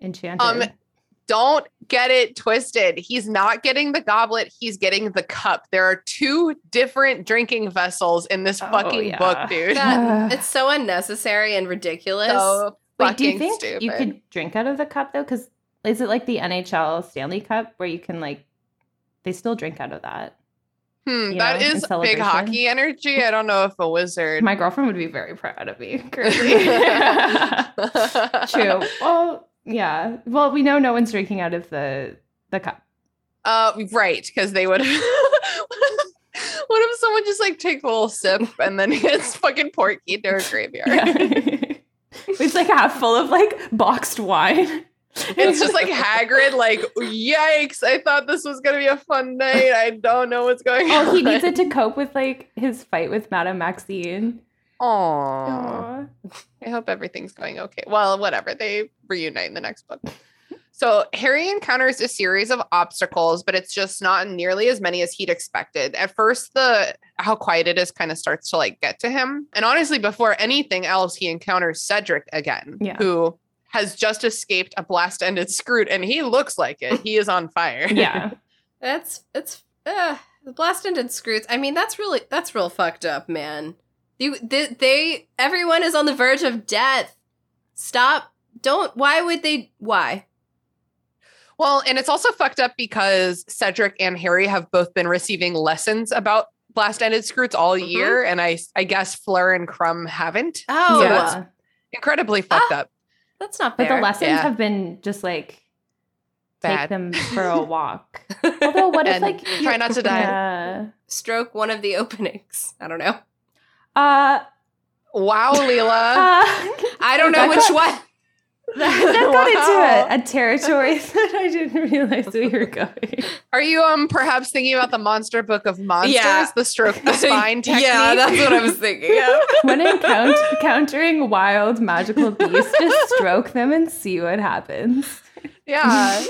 enchanted. Um, Don't get it twisted. He's not getting the goblet, he's getting the cup. There are two different drinking vessels in this Oh, fucking yeah. book, dude. That, it's so unnecessary and ridiculous. so Wait, do you fucking think stupid. you could drink out of the cup though? Because is it like the NHL Stanley Cup where you can like they still drink out of that? Hmm, that know, is big hockey energy. I don't know if a wizard. My girlfriend would be very proud of me. True. Well, yeah. Well, we know no one's drinking out of the the cup. Uh, right, because they would. what if someone just like takes a little sip and then gets fucking porky into a graveyard? Yeah. it's like half full of like boxed wine. It's just like Hagrid, like, yikes, I thought this was gonna be a fun night. I don't know what's going on. Oh, he needs it to cope with like his fight with Madame Maxime. Aww. Aw. I hope everything's going okay. Well, whatever. They reunite in the next book. So Harry encounters a series of obstacles, but it's just not nearly as many as he'd expected. At first, the how quiet it is kind of starts to like get to him. And honestly, before anything else, he encounters Cedric again, Yeah. who has just escaped a blast-ended skrewt, and he looks like it. He is on fire. Yeah. That's it's uh, the blast ended screws. I mean, that's really that's real fucked up, man. You they, they everyone is on the verge of death. Stop. Don't. Why would they? Why? Well, and it's also fucked up because Cedric and Harry have both been receiving lessons about blast-ended skrewts all Mhm. year, and I I guess Fleur and Krum haven't. Oh, So yeah. that's incredibly fucked up. That's not But the lessons Yeah. have been just like take them for a walk. Although what if like try not to die. Yeah. Stroke one of the openings. I don't know. Uh, Wow, Lelia. uh I don't know Rebecca- which one. that got Wow. into a, a territory that I didn't realize we were going. Are you um perhaps thinking about the monster book of monsters? Yeah. The stroke the spine technique. yeah, that's what I was thinking. of. When encount- encountering wild magical beasts, just stroke them and see what happens. yeah.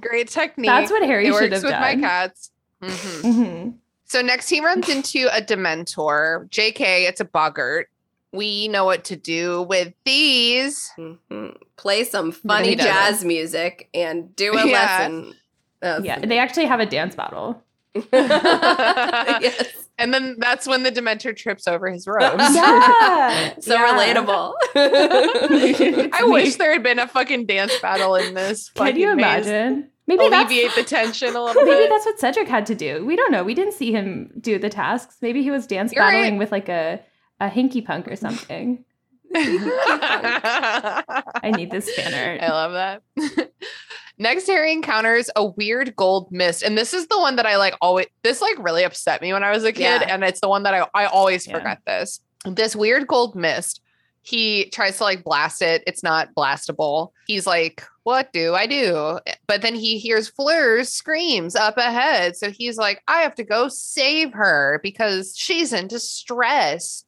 Great technique. That's what Harry it should works have with my done. cats. Mhm. hmm So next he runs into a Dementor. JK, it's a boggart. We know what to do with these. Mhm. Play some he funny doesn't. jazz music and do a Yeah. lesson. of- Yeah, they actually have a dance battle. yes. And then that's when the Dementor trips over his robes. Yeah, So yeah. relatable. I wish there had been a fucking dance battle in this. Can fucking you maze. imagine? Maybe that's Alleviate the tension a little maybe bit. that's what Cedric had to do. We don't know. We didn't see him do the tasks. Maybe he was dance You're right. battling with like a a hinkypunk or something. I need this fan I love that. Next, Harry encounters a weird gold mist, and this is the one that I like. Always, this like really upset me when I was a kid, Yeah. and it's the one that I I always Yeah. forget this. This weird gold mist. He tries to like blast it. It's not blastable. He's like, "What do I do?" But then he hears Fleur's screams up ahead, so he's like, "I have to go save her because she's in distress."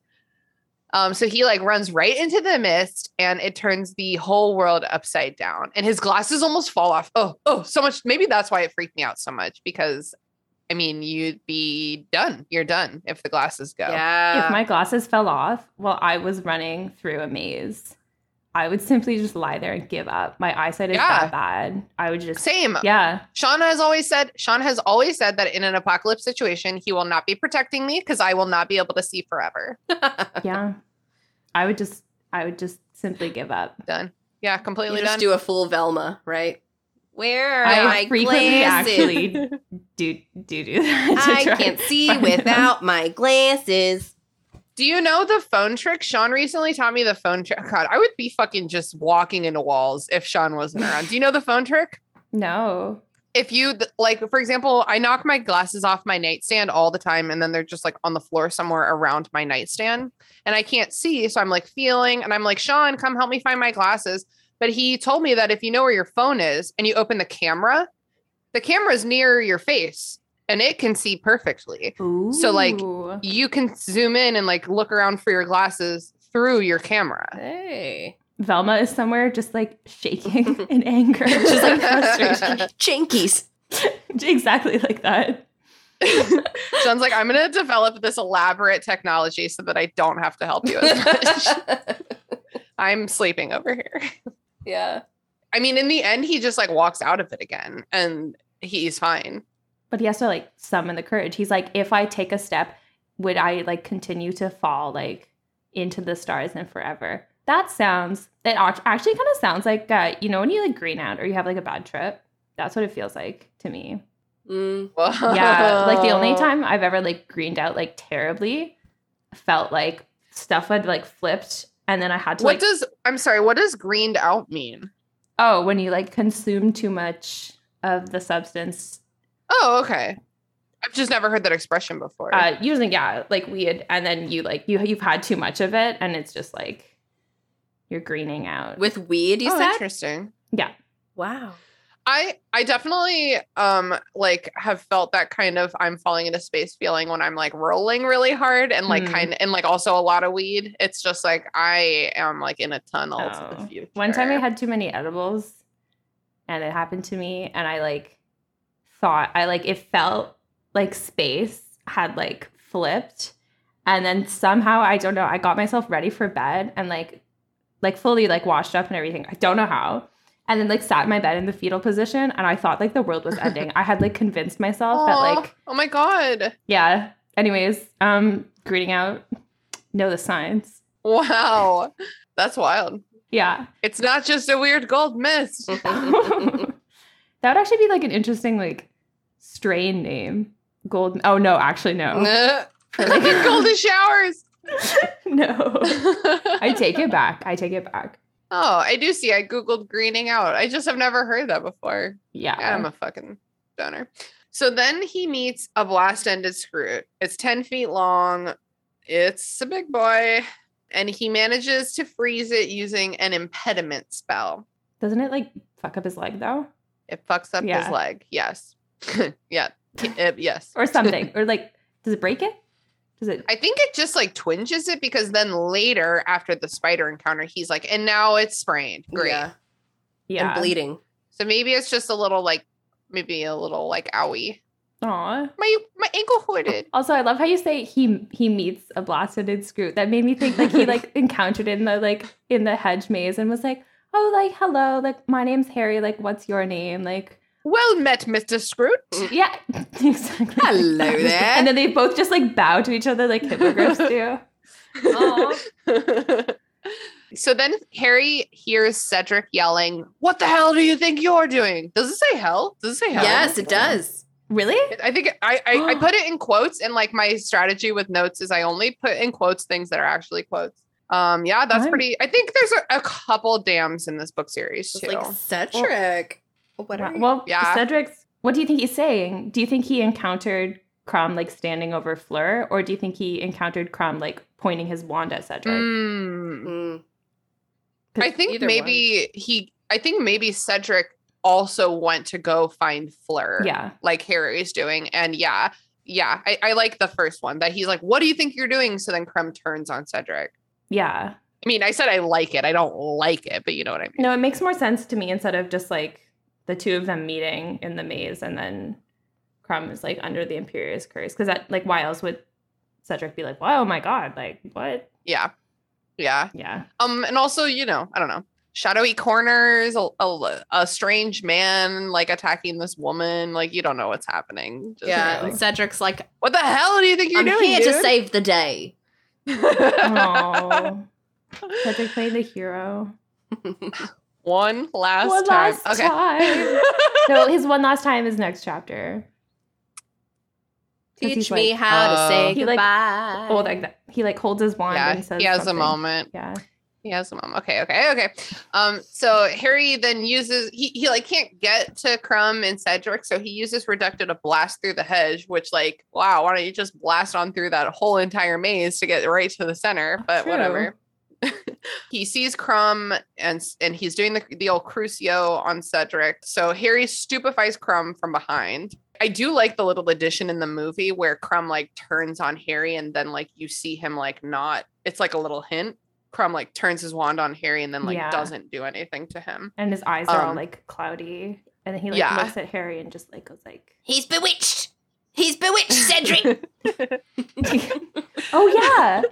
Um, so he like runs right into the mist and it turns the whole world upside down. And his glasses almost fall off. Oh, oh, so much. Maybe that's why it freaked me out so much because I mean, you'd be done. You're done if the glasses go. Yeah. If my glasses fell off while I was running through a maze, I would simply just lie there and give up. My eyesight is Yeah. that bad. I would just Same. yeah. Sean has always said, Sean has always said that in an apocalypse situation, he will not be protecting me because I will not be able to see forever. Yeah. I would just I would just simply give up. Done. Yeah, completely you just done. do a full Velma, right? Where are I my frequently glasses? actually do do do that. I can't see find them. without my glasses. Do you know the phone trick? Sean recently taught me the phone trick. God, I would be fucking just walking into walls if Sean wasn't around. Do you know the phone trick? No. if you like for example i knock my glasses off my nightstand all the time and then they're just like on the floor somewhere around my nightstand and i can't see so i'm like feeling and i'm like sean come help me find my glasses but he told me that if you know where your phone is and you open the camera the camera's near your face and it can see perfectly So, like, you can zoom in and like look around for your glasses through your camera Hey. Velma is somewhere just like shaking in anger. Just like frustration. Jinkies. exactly like that. sean's like i'm gonna develop this elaborate technology so that i don't have to help you as much I'm sleeping over here. yeah. I mean, in the end, he just like walks out of it again and he's fine. But he has to like summon the courage. He's like, if I take a step, would I like continue to fall like into the stars and forever? That sounds. It actually kind of sounds like uh, you know when you like green out or you have like a bad trip. That's what it feels like to me. Mm. Yeah, like the only time I've ever like greened out like terribly felt like stuff had like flipped and then I had to What like does I'm sorry, what does greened out mean? oh when you like consume too much of the substance Oh, okay. I've just never heard that expression before. uh using yeah like weed and then you like you you've had too much of it and it's just like you're greening out With weed, you oh, said? interesting. yeah Wow. I I definitely um like have felt that kind of I'm falling into space feeling when I'm like rolling really hard and like Hmm. kind and like also a lot of weed. It's just like I am like in a tunnel to Oh. the future. One time I had too many edibles and it happened to me and I like thought I like it felt like space had like flipped and then somehow I don't know I got myself ready for bed and like like fully like washed up and everything. I don't know how. And then like sat in my bed in the fetal position and I thought like the world was ending. I had like convinced myself that like oh my god. yeah. Anyways, um greening out know the signs. Wow. That's wild. Yeah. It's not just a weird gold mist. that would actually be like an interesting like strain name. Gold. Oh no, actually no. Golden showers. no. I take it back. I take it back. Oh, I do see. I googled greening out. I just have never heard that before. Yeah. I'm a fucking donor. So then he meets a blast-ended skrewt. It's 10 feet long. It's a big boy. And he manages to freeze it using an impediment spell. Doesn't it like fuck up his leg though, It fucks up Yeah. his leg. Yes. yeah. Uh, yes. or something, or like does it break it? Does it? I think it just like twinges it because then later after the spider encounter, he's like, and now it's sprained. Great. Yeah. Yeah. And bleeding. So maybe it's just a little like maybe a little like owie. Aw. My my ankle hooded. Also, I love how you say he he meets a blasted screw. That made me think like he like encountered it in the like in the hedge maze and was like, oh, like hello, like my name's Harry. Like, what's your name? Like, Well met, Mr. Skrewt. yeah, exactly. Hello there. And then they both just like bow to each other like hippogriffs do. Aw. so then Harry hears Cedric yelling, What the hell do you think you're doing? Does it say hell? Does it say hell? Yes, it does. Really? I think I, I, I put it in quotes and like my strategy with notes is I only put in quotes things that are actually quotes. Um yeah, that's I'm- pretty I think there's a, a couple dams in this book series It's too. like Cedric. What are you? Well, Yeah. Cedric's. What do you think he's saying? Do you think he encountered Krum like standing over Fleur, or do you think he encountered Krum like pointing his wand at Cedric? Mm. Mm. I think Either maybe he I think maybe Cedric also went to go find Fleur. Yeah. Like Harry's doing. And yeah, yeah. I, I like the first one that he's like, What do you think you're doing? So then Krum turns on Cedric. Yeah. I mean, I said I like it. I don't like it, but you know what I mean. No, it makes more sense to me instead of just like the two of them meeting in the maze and then Krum is like under the Imperius curse. Because that like why else would Cedric be like, oh my god, like what? Yeah. Yeah. Yeah. Um, and also, you know, I don't know. Shadowy corners, a, a, a strange man like attacking this woman. Like you don't know what's happening. Just Yeah, like, and Cedric's like, what the hell do you think you're I'm doing? here to save the day. Oh. Cedric played the hero. One last One time. last time. No, his one last time is next chapter. Teach me like- how to Oh. say He, like- goodbye. Oh, like that. He like holds his wand yeah, and says he has something. a moment. Yeah. He has a moment. Okay, okay, okay. Um, so Harry then uses he he like can't get to Krum and Cedric, so he uses Reducto to blast through the hedge, which like, wow, why don't you just blast on through that whole entire maze to get right to the center? But True. whatever. he sees Krum and and he's doing the the old Crucio on Cedric. So Harry stupefies Krum from behind. I do like the little addition in the movie where Krum like turns on Harry and then like you see him like not. It's like a little hint. Krum like turns his wand on Harry and then like Yeah. doesn't do anything to him. And his eyes are all Um, like cloudy. And then he like yeah. looks at Harry and just like goes like He's bewitched. He's bewitched, Cedric. Oh yeah.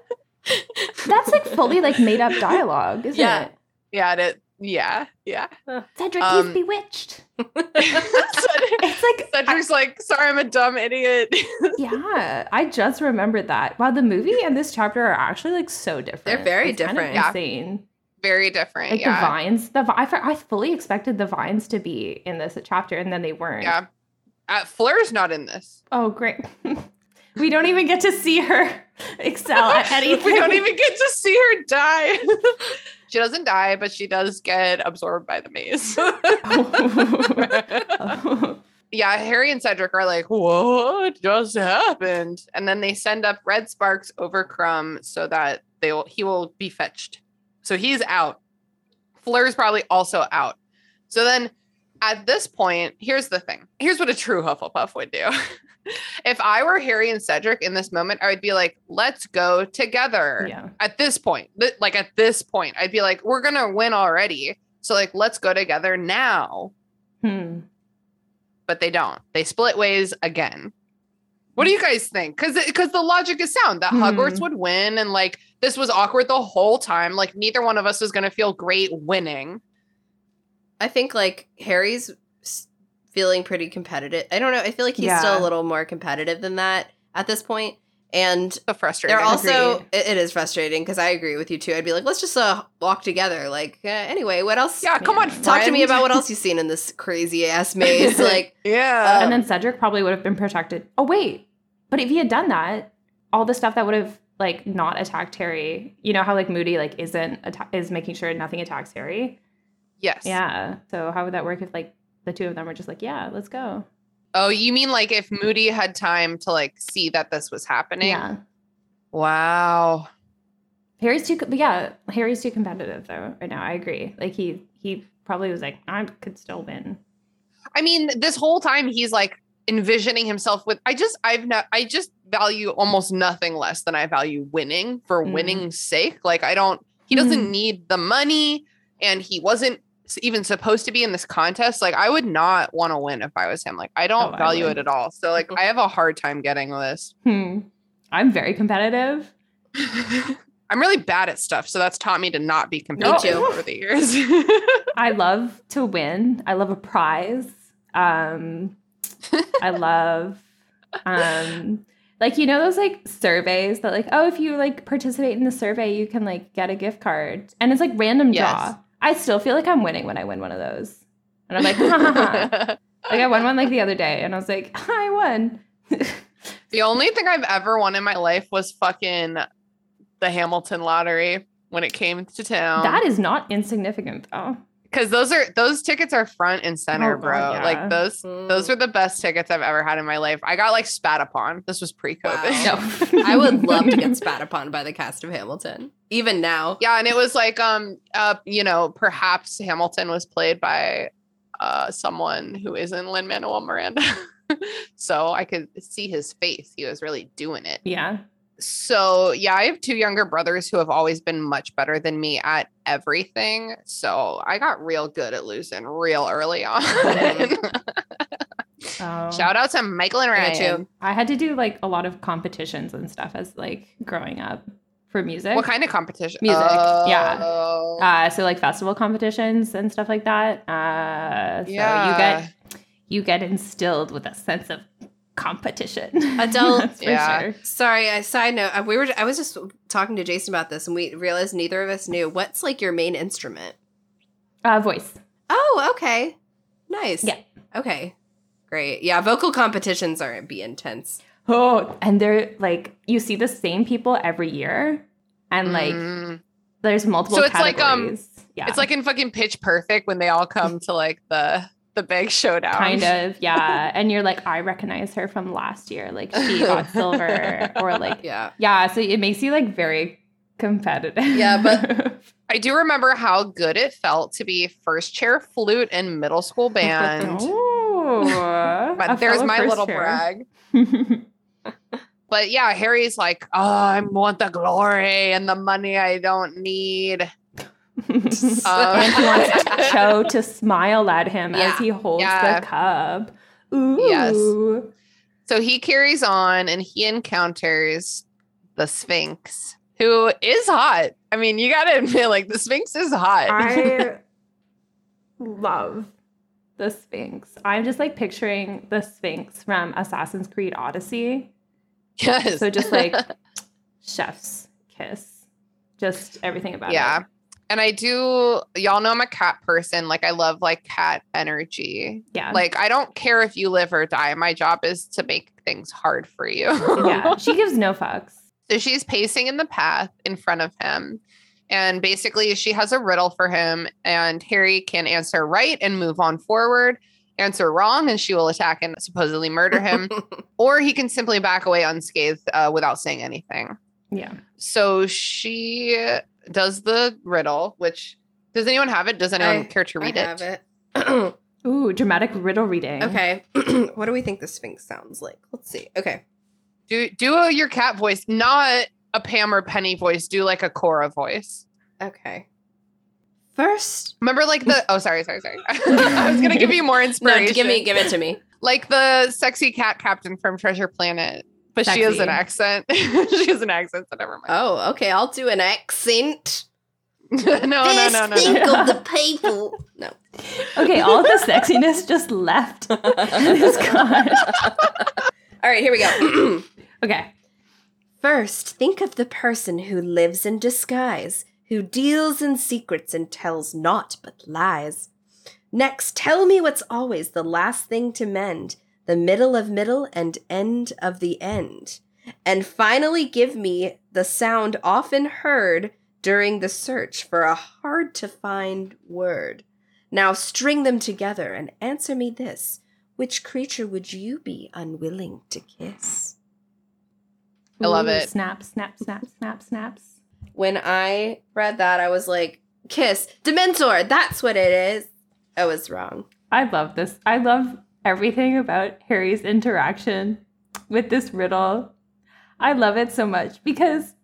That's like fully like made up dialogue, isn't Yeah. it? yeah, it, yeah, yeah. Cedric, Um, he's bewitched. Cedric- It's like Cedric's like, sorry, I'm a dumb idiot. yeah, I just remembered that. Wow, the movie and this chapter are actually like so different. They're very It's kind of different. Yeah. Insane. Very different. Like yeah. the vines, the I, I fully expected the vines to be in this chapter, and then they weren't. Yeah. Uh, Fleur's not in this. Oh, great. We don't even get to see her excel at anything. we don't even get to see her die. she doesn't die, but she does get absorbed by the maze. Oh. yeah, Harry and Cedric are like, what just happened? And then they send up red sparks over Krum so that they will he will be fetched. So he's out. Fleur's probably also out. So then at this point, here's the thing. Here's what a true Hufflepuff would do. If I were Harry and Cedric in this moment, I would be like, let's go together. Yeah. At this point, like at this point, I'd be like, we're going to win already. So, like, let's go together now. Hmm. But they don't. They split ways again. What do you guys think? Because because the logic is sound that Hmm. Hogwarts would win, and like this was awkward the whole time. Like neither one of us was going to feel great winning. I think like Harry's s- feeling pretty competitive. I don't know. I feel like he's Yeah. still a little more competitive than that at this point. And So frustrating. they're also it, it is frustrating because I agree with you too. I'd be like, let's just uh, walk together. Like uh, anyway, what else? yeah. Come on, Yeah. Talk to me about what else you've seen in this crazy ass maze. Like, Yeah. Um, and then Cedric probably would have been protected. Oh wait, but if he had done that, all the stuff that would have like not attacked Harry. You know how like Moody like isn't atta- is making sure nothing attacks Harry. yes. Yeah. So how would that work if like the two of them were just like, yeah, let's go. Oh, you mean like if Moody had time to like see that this was happening? Yeah. Wow. Harry's too. but Yeah, Harry's too competitive though. Right now, I agree. Like he he probably was like, I could still win. I mean, this whole time he's like envisioning himself with I just I've not I just value almost nothing less than I value winning for Mm. winning's sake. Like I don't he doesn't Mm. need the money and he wasn't even supposed to be in this contest. Like I would not want to win if I was him. Like I don't Oh, value would. it at all. So like I have a hard time getting this. Hmm. I'm very competitive. I'm really bad at stuff, so that's taught me to not be competitive too. over the years. I love to win. I love a prize. Um, I love, um, like you know those like surveys that like oh if you like participate in the survey you can like get a gift card and it's like random Yes. draw. I still feel like I'm winning when I win one of those, and I'm like ha, ha, ha. like I won one like the other day and I was like I won. The only thing I've ever won in my life was fucking the Hamilton lottery when it came to town. that is not insignificant though. Because those are those tickets are front and center, Oh, bro. yeah. Like those those are the best tickets I've ever had in my life. I got like spat upon. This was pre-COVID. Wow. I would love to get spat upon by the cast of Hamilton, even now. yeah, and it was like um uh you know perhaps Hamilton was played by uh someone who isn't Lin Manuel Miranda. so I could see his face. He was really doing it. yeah. So yeah, I have two younger brothers who have always been much better than me at everything. So I got real good at losing real early on. Oh. Shout out to Michael and I. Ryan. I had to do like a lot of competitions and stuff as like growing up for music. What kind of competition? Music, yeah. Oh, Uh, so like festival competitions and stuff like that. Uh, so yeah. you get you get instilled with a sense of competition. Adele- That's for Yeah. sure. Sorry, I side note. uh, We were. I was just talking to Jason about this, and we realized neither of us knew what's like your main instrument. Uh, voice. Oh, okay, nice. Yeah. Okay, great. Yeah, vocal competitions are be intense. Oh, and they're like you see the same people every year, and like Mm. there's multiple. So it's like, um, yeah, It's like in fucking Pitch Perfect when they all come to like the the big showdown. kind of yeah, and you're like I recognize her from last year, like she got silver, or like Yeah. yeah, so it makes you like very competitive. Yeah, but- I do remember how good it felt to be first chair flute in middle school oh. band. Oh, but a there's my little chair. brag. But yeah, Harry's like, oh, I want the glory and the money I don't need. Um, and he wants Cho to smile at him Yeah. as he holds Yeah. the cup. Ooh. Yes. So he carries on and he encounters the Sphinx, who is hot. I mean, you gotta admit, like the Sphinx is hot. I love the Sphinx. I'm just like picturing the Sphinx from Assassin's Creed Odyssey. yes. So just like chef's kiss. Just everything about it. yeah. it. And I do, y'all know I'm a cat person. Like, I love like cat energy. Yeah. Like, I don't care if you live or die. My job is to make things hard for you. yeah. She gives no fucks. So she's pacing in the path in front of him. And basically, she has a riddle for him, and Harry can answer right and move on forward, answer wrong, and she will attack and supposedly murder him, or he can simply back away unscathed uh, without saying anything. Yeah. So she does the riddle, which does anyone have it? Does anyone I- care to read I it? have it. Ooh, dramatic riddle reading. Okay. what do we think the Sphinx sounds like? Let's see. Okay. Do do a, your cat voice, not a Pam or Penny voice. Do like a Cora voice. Okay. First, Remember, like the oh, sorry, sorry, sorry. I was gonna give you more no, inspiration. give me, give it to me. like the sexy cat captain from Treasure Planet, but she has an accent. she has an accent, so never mind. Oh, okay. I'll do an accent. no, no, no, no, no. think no. of the people. No. Okay, all the sexiness just left. It's gone. All right, here we go. Okay. First, think of the person who lives in disguise, who deals in secrets and tells naught but lies. Next, tell me what's always the last thing to mend, the middle of middle and end of the end. And finally, give me the sound often heard during the search for a hard to find word. Now string them together and answer me this which creature would you be unwilling to kiss? I love Ooh, it. Snap, snap, snap, snap, snaps. when I read that, I was like, Kiss, Dementor, that's what it is. I was wrong. I love this. I love everything about Harry's interaction with this riddle. I love it so much because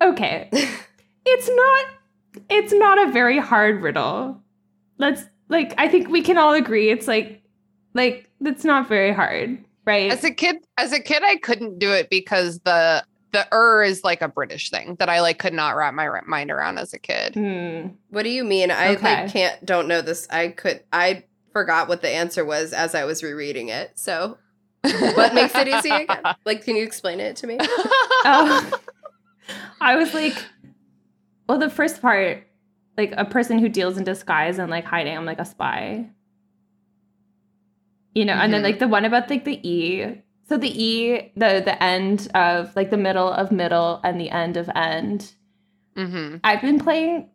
okay, it's not it's not a very hard riddle. Let's like I think we can all agree it's like like it's not very hard, right? As a kid, as a kid, I couldn't do it because the the er is like a British thing that I like could not wrap my mind around as a kid. Hmm. What do you mean? I Okay. like can't don't know this. I could I forgot what the answer was as I was rereading it. So what makes it easy again? Like, can you explain it to me? Oh. I was like, well, the first part, like a person who deals in disguise and like hiding, I'm like a spy. You know, and then Mhm. like the one about like the E. So the E, the the end of like the middle of middle and the end of end. hmm I've been playing.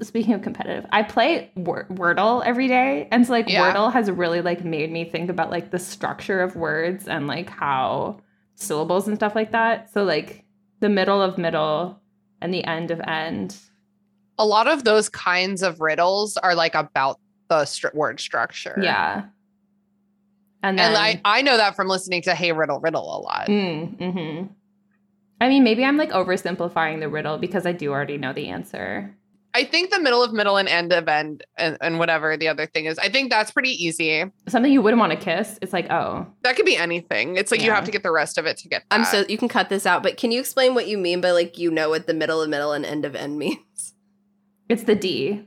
Speaking of competitive, I play Wor- Wordle every day, and so like Yeah. Wordle has really like made me think about like the structure of words and like how syllables and stuff like that. So like the middle of middle and the end of end. A lot of those kinds of riddles are like about the str- word structure. Yeah, and then and I I know that from listening to Hey Riddle Riddle a lot. Mm, hmm I mean, maybe I'm like oversimplifying the riddle because I do already know the answer. I think the middle of middle and end of end and, and whatever the other thing is, I think that's pretty easy. Something you wouldn't want to kiss. It's like, oh, That could be anything. It's like you have to get the rest of it to get. I'm so you can cut this out, but can you explain what you mean by like you know what the middle of middle and end of end means? it's the D.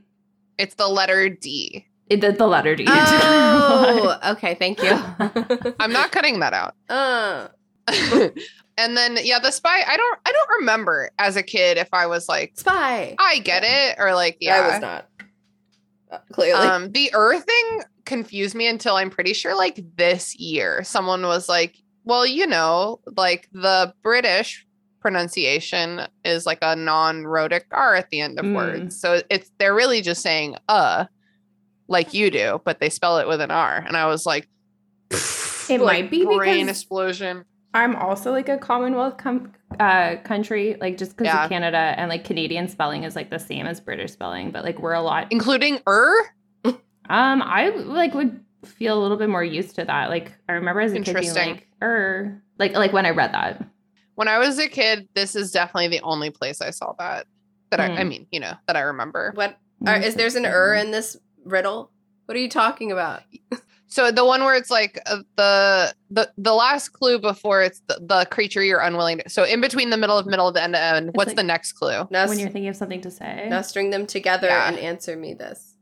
It's the letter D. It, the, the letter D. Oh, okay, thank you. I'm not cutting that out. uh, and then yeah, the spy. I don't. I don't remember as a kid if I was like, spy. I get it, or like, yeah. I was not. Uh, clearly. Um, the Earth thing confused me until I'm pretty sure like this year, someone was like, well, you know, like the British pronunciation is like a non-rhotic R at the end of Mm. words. So it's they're really just saying uh like you do, but they spell it with an R. And I was like, It might be brain because- explosion. I'm also like a Commonwealth com- uh, country, like just because Yeah. of Canada and like Canadian spelling is like the same as British spelling, but like we're a lot. Including er? Um, I like would feel a little bit more used to that. Like I remember as a kid being like, er, like like when I read that. When I was a kid, this is definitely the only place I saw that. That I, I Mm. mean, you know, that I remember. what are, is there's an er in this riddle? What are you talking about? So the one where it's like uh, the the the last clue before it's the, the creature you're unwilling to. So in between the middle of middle of the end to end, what's like- the next clue? Now, when you're thinking of something to say? now string them together Yeah. and answer me this.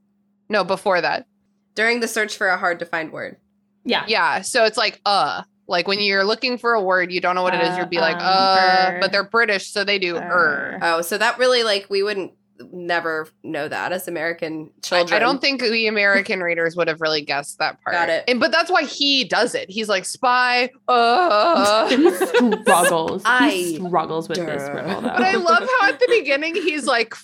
No, before that. During the search for a hard to find word. yeah. Yeah. So it's like uh, like when you're looking for a word, you don't know what it is. Uh, You'd be like um, uh, er. but they're British, so they do er. Er. Oh, so that really like we wouldn't never know that as American children. I don't think the American readers would have really guessed that part. Got it. And but that's why he does it. He's like spy. Uh. he struggles. I- he struggles with this Duh. riddle But I love how at the beginning he's like,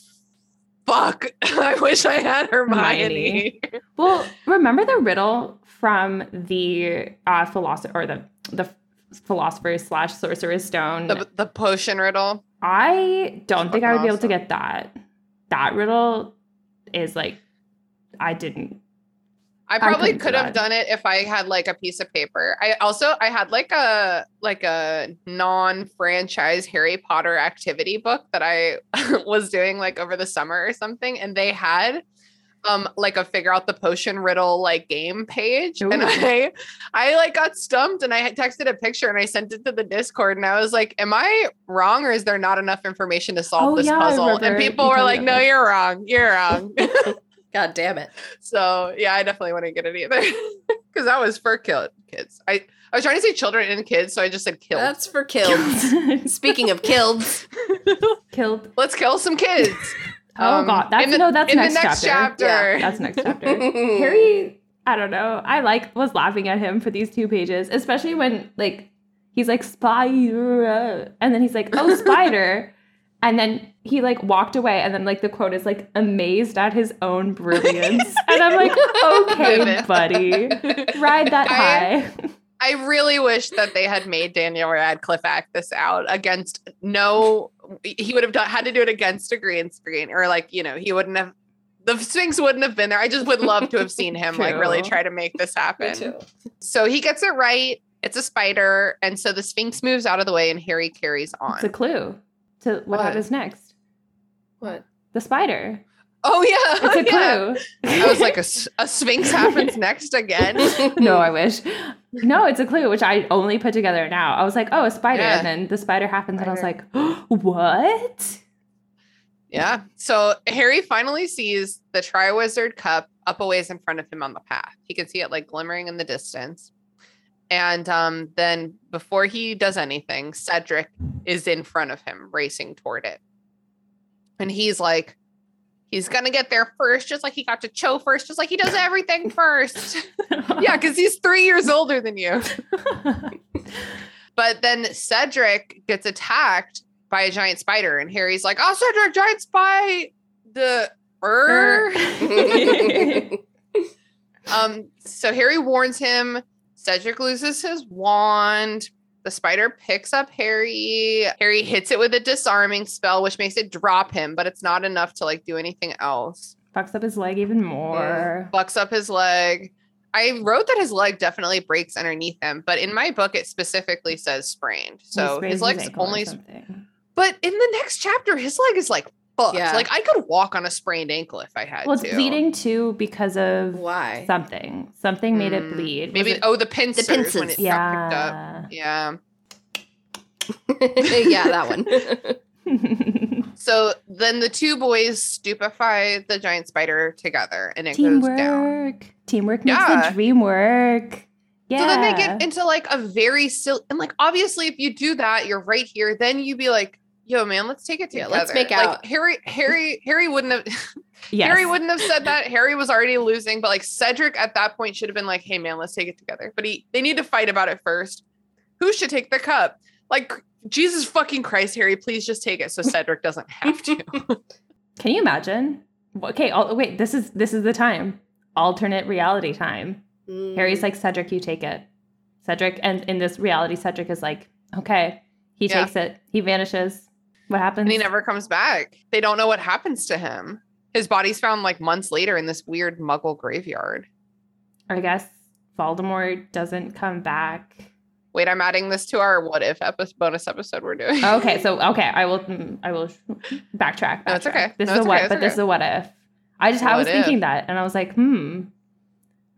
"Fuck! I wish I had Hermione." Well, remember the riddle from the uh, philosopher or the the philosopher's slash sorcerer's stone. the the potion riddle. I don't It's think I would be able to get that. That riddle is like I didn't I probably couldn't could have done it if I had like a piece of paper. I also I had like a like a non-franchise Harry Potter activity book that I was doing like over the summer or something and they had um like a figure out the potion riddle like game page and I I like got stumped and I had texted a picture and I sent it to the Discord and I was like am I wrong or is there not enough information to solve Oh, this yeah, puzzle and people were like me no you're wrong you're wrong God damn it. So yeah, I definitely wouldn't get it either because that was for kill kids. I I was trying to say children and kids, so I just said kill. That's for kills. Speaking of kills, Killed. Let's kill some kids. Oh Um, god, that's the, no, that's next, next chapter. chapter. That's next chapter. Harry, I don't know. I like was laughing at him for these two pages, especially when like he's like spider, and then he's like oh spider, and then he like walked away, and then like the quote is like amazed at his own brilliance, and I'm like okay, buddy, ride that I- high. I really wish that they had made Daniel Radcliffe act this out against no. He would have done, had to do it against a green screen, or like you know, he wouldn't have. The Sphinx wouldn't have been there. I just would love to have seen him like really try to make this happen. So he gets it right. It's a spider, and so the Sphinx moves out of the way, and Harry carries on. It's a clue to what, What? happens next. What? The spider. Oh yeah, It's a yeah. clue. I was like, a sphinx happens next again. no, I wish. No, it's a clue, which I only put together now. I was like, oh, a spider. Yeah. And then the spider happens, and I was like, what? Yeah. So Harry finally sees the Triwizard Cup up a ways in front of him on the path. He can see it like glimmering in the distance. And um, then before he does anything, Cedric is in front of him, racing toward it. And he's like, he's gonna get there first, just like he got to Cho first, just like he does everything first. yeah, because he's three years older than you. But then Cedric gets attacked by a giant spider, and Harry's like, "Oh, Cedric, giant spy!" The er. um. So Harry warns him. Cedric loses his wand. The spider picks up Harry. Harry hits it with a disarming spell, which makes it drop him, but it's not enough to like do anything else. Fucks up his leg even more. Bucks up his leg. I wrote that his leg definitely breaks underneath him, but in my book it specifically says sprained. So his leg's or only but in the next chapter, his leg is like fucked. Yeah. Like I could walk on a sprained ankle if I had Well, it's to. bleeding too because of Why? something. Something made it Mm, bleed. Maybe it- oh the pincers, The pincers. it got up. yeah. Yeah. yeah, that one. So then the two boys stupefy the giant spider together and it goes down. Teamwork. Teamwork makes Yeah. the dream work. Yeah. So then they get into like a very silly and like obviously if you do that, you're right here. Then you'd be like, yo, man, let's take it Yeah, together. let's make Like out. Harry, Harry, Harry wouldn't have yes. Harry wouldn't have said that. Harry was already losing, but like Cedric at that point should have been like, "Hey man, let's take it together." But he they need to fight about it first. Who should take the cup? Like Jesus fucking Christ, Harry, please just take it so Cedric doesn't have to. Can you imagine? Okay, oh, wait, this is this is the time. Alternate reality time. Mm. Harry's like, Cedric, you take it. Cedric, and in this reality, Cedric is like, okay. He Yeah. takes it. He vanishes. What happens? and he never comes back. They don't know what happens to him. His body's found like months later in this weird muggle graveyard. I guess Voldemort doesn't come back. Wait, I'm adding this to our what if episode bonus episode we're doing. Okay, so okay, I will mm, I will backtrack. No, it's okay. This No, is a what, okay, but this is a what if. I just I was What thinking that, and I was like, hmm,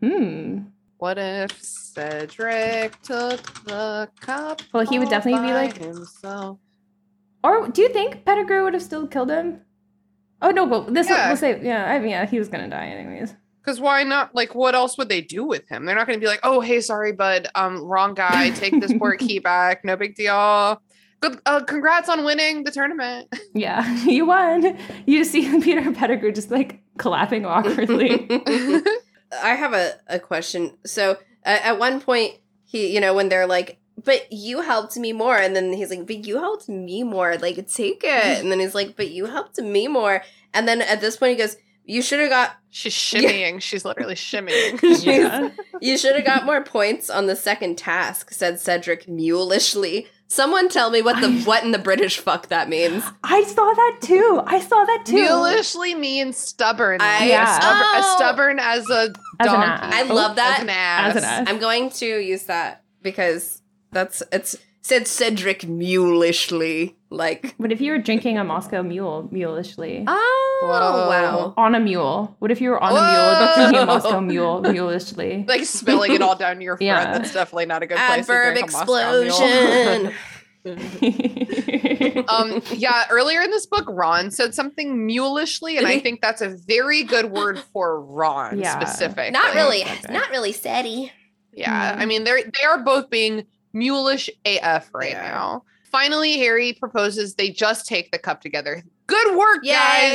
hmm. What if Cedric took the cup? Well, he would definitely be like- himself? Or do you think Pettigrew would have still killed him? Oh no, but this Yeah. we'll say yeah. I mean, yeah, he was gonna die anyways. Because why not? Like, what else would they do with him? They're not going to be like, "Oh, hey, sorry, bud, um, wrong guy. Take this poor key back. No big deal. Good. Uh, congrats on winning the tournament." Yeah, you won. You just see Peter Pettigrew just like clapping awkwardly. I have a, a question. So uh, at one point, he, you know, when they're like, but you helped me more. And then he's like, but you helped me more. Like, take it. And then he's like, but you helped me more. And then at this point, he goes, you should have got, She's shimmying. She's literally shimmying. yeah. you should have got more points on the second task, said Cedric mulishly. Someone tell me what the what in the British fuck that means. I saw that too. I saw that too. Mulishly means stubborn. I- Yeah. As stubborn, as Oh. stubborn as a As an donkey. ass. I love that. As an ass. As an ass. I'm going to use that because that's it's said Cedric mulishly like What if you were drinking a Moscow Mule, mulishly? oh Whoa. wow on a mule. What if you were on a mule but drinking a Moscow Mule, mulishly? Like spilling it all down your front. Yeah. That's definitely not a good place adverb to drink a Moscow Mule. explosion um yeah earlier in this book ron said something mulishly and i think that's a very good word for ron Yeah. specifically not really Okay. not really steady yeah i Mm. mean they're they are both being mulish af right They are. now finally harry proposes they just take the cup together good work yay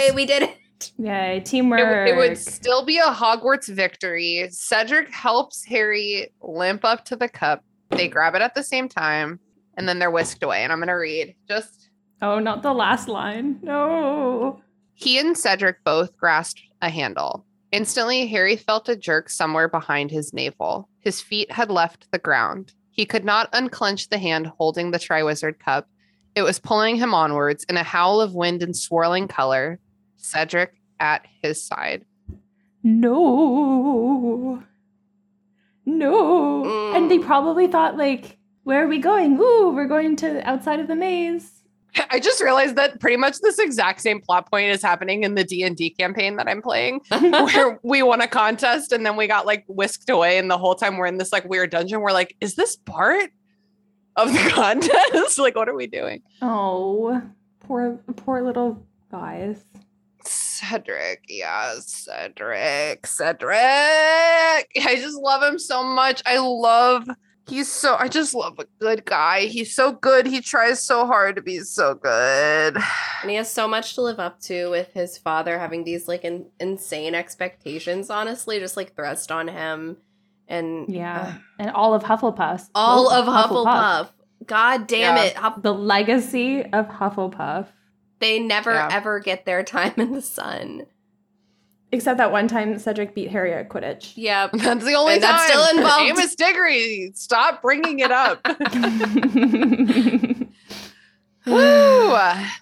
guys we did it Yay, teamwork. would- it would still be a hogwarts victory cedric helps harry limp up to the cup they grab it at the same time and then they're whisked away and i'm gonna read just oh, not the last line. No. He and Cedric both grasped a handle. Instantly, Harry felt a jerk somewhere behind his navel. His feet had left the ground. He could not unclench the hand holding the Triwizard Cup. It was pulling him onwards in a howl of wind and swirling color. Cedric at his side. No. No. Mm. And they probably thought, like, where are we going? Ooh, we're going to outside of the maze. I just realized that pretty much this exact same plot point is happening in the D&D campaign that I'm playing. where we won a contest and then we got like whisked away and the whole time we're in this like weird dungeon we're like is this part of the contest like what are we doing Oh, poor, poor little guys. cedric yeah cedric cedric i just love him so much i love he's so i just love a good guy he's so good he tries so hard to be so good and he has so much to live up to with his father having these like in- insane expectations honestly just like thrust on him and Yeah. uh, and all of Hufflepuff. all Well, of hufflepuff god damn Yeah. it Huff- The legacy of Hufflepuff. they never Yeah. ever get their time in the sun Except that one time Cedric beat Harry at Quidditch. Yeah, that's the only And time that's still involved. amos diggory stop bringing it up Woo!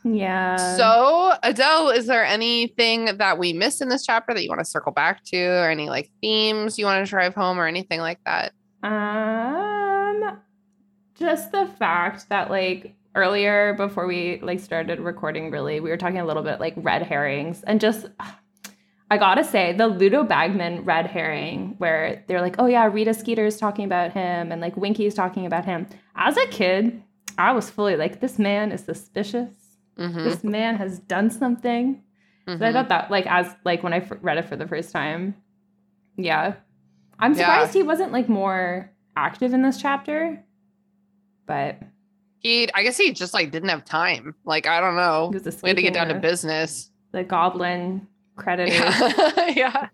yeah. So, Adele, is there anything that we missed in this chapter that you want to circle back to, or any like themes you want to drive home, or anything like that? Um, just the fact that like earlier before we like started recording, really, we were talking a little bit like red herrings, and just I gotta say the Ludo Bagman red herring, where they're like, oh yeah, Rita Skeeter's talking about him, and like Winky's talking about him. As a kid, I was fully like, this man is suspicious. Mm-hmm. This man has done something. So I thought that like as like when I f- read it for the first time, yeah, I'm Yeah. surprised he wasn't like more active in this chapter. But he, I guess he just like didn't have time. Like, I don't know. he was We had to get down to business. the goblin creditors. Yeah. yeah.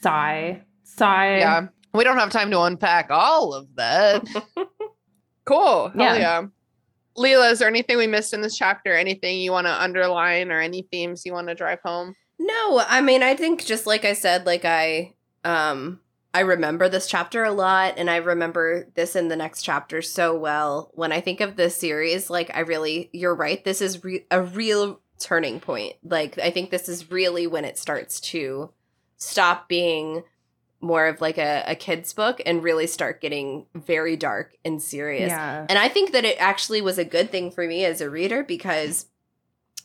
Sigh, sigh. Yeah. We don't have time to unpack all of that. cool. Hell Yeah. yeah. Lelia, is there anything we missed in this chapter? Anything you want to underline or any themes you want to drive home? No, I mean, I think just like I said, like I, um, I remember this chapter a lot, and I remember this in the next chapter so well. When I think of this series, like I really, you're right. This is re- a real turning point. Like I think this is really when it starts to stop being more of like a, a kid's book and really start getting very dark and serious. Yeah. And I think that it actually was a good thing for me as a reader because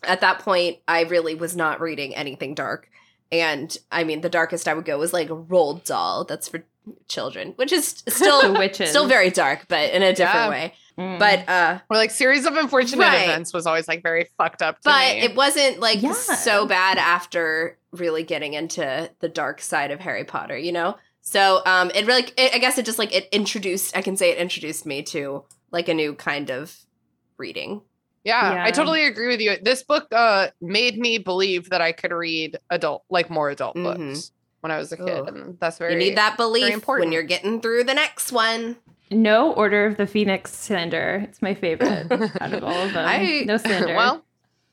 at that point I really was not reading anything dark. And I mean, the darkest I would go was like Roald Dahl. That's for children, which is still still very dark, but in a different Yeah. way. Mm. But uh Or like series of unfortunate Right. events was always like very fucked up to but me. it wasn't like Yeah. so bad after really getting into the dark side of Harry Potter, you know? So um it really it, I guess it just like it introduced I can say it introduced me to like a new kind of reading. yeah, Yeah. I totally agree with you. This book uh made me believe that I could read adult like more adult Mhm. books when I was a kid. Ugh. And that's very you need that belief important. when you're getting through the next one. No Order of the Phoenix slander. It's my favorite out of all of them. I- no slander. well,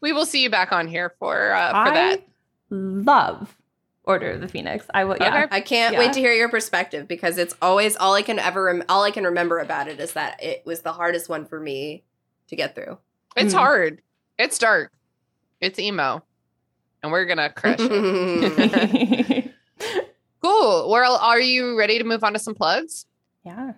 we will see you back on here for uh for I that. love Order of the Phoenix. I will. Yeah. Okay. I can't Yeah. wait to hear your perspective because it's always all I can ever rem- all I can remember about it is that it was the hardest one for me to get through. It's Mm. hard. It's dark. It's emo. And we're gonna crush it. Cool. Well, are you ready to move on to some plugs? yeah.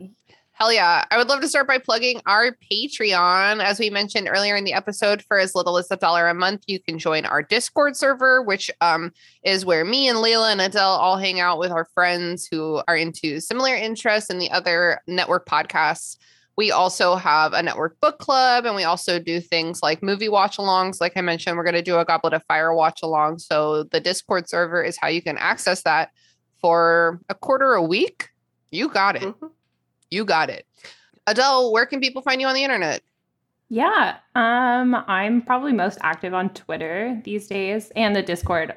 Hell yeah. I would love to start by plugging our Patreon. As we mentioned earlier in the episode, for as little as a dollar a month, you can join our Discord server, which um, is where me and Lelia and Adele all hang out with our friends who are into similar interests and the other network podcasts. We also have a network book club, and we also do things like movie watch alongs. Like I mentioned, we're going to do a Goblet of Fire watch along. So the Discord server is how you can access that for a quarter a week. You got it. Mhm. You got it. Adele, where can people find you on the internet? Yeah. Um, I'm probably most active on Twitter these days and the Discord.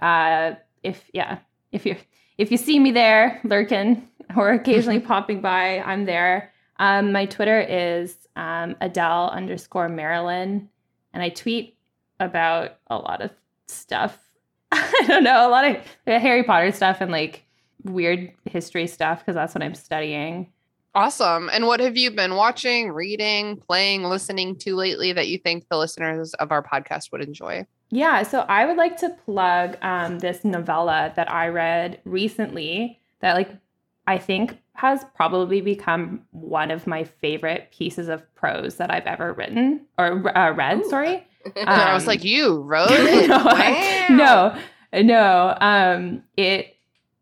Uh, if yeah, if you if you see me there lurking or occasionally popping by, I'm there. Um, my Twitter is um, Adele underscore Maralin, and I tweet about a lot of stuff. I don't know, a lot of Harry Potter stuff and like weird history stuff because that's what I'm studying. Awesome. And what have you been watching, reading, playing, listening to lately that you think the listeners of our podcast would enjoy? Yeah, so I would like to plug um, this novella that I read recently that, like, I think has probably become one of my favorite pieces of prose that I've ever written or uh, read. Ooh. Sorry. I was Um, like, you wrote it? no, Wow. No, no. Um, it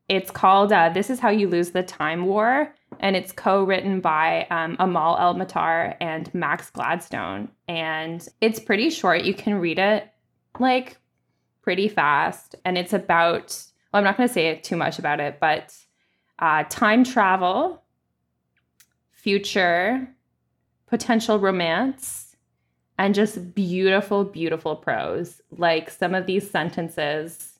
it's called uh, "This Is How You Lose the Time War," and it's co-written by um, Amal El-Mohtar and Max Gladstone. And it's pretty short. You can read it like pretty fast, and it's about. Well, I'm not going to say too much about it, but uh, time travel, future, potential romance, and just beautiful, beautiful prose. Like some of these sentences,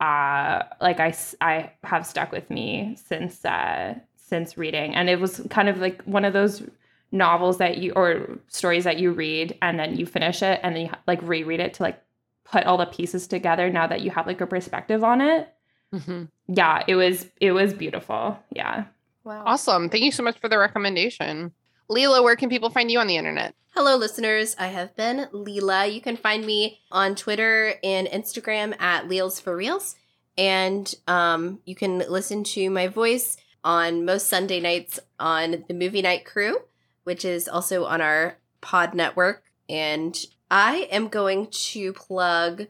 uh, like I, I have stuck with me since uh, since reading, and it was kind of like one of those novels that you or stories that you read and then you finish it and then you like reread it to like put all the pieces together now that you have like a perspective on it Mhm. yeah it was it was beautiful yeah Wow. Awesome. Thank you so much for the recommendation. Lelia, where can people find you on the internet? Hello, listeners. I have been Lelia. You can find me on Twitter and Instagram at Leelz for Realz. And um, you can listen to my voice on most Sunday nights on the Movie Night Crew, which is also on our pod network. And I am going to plug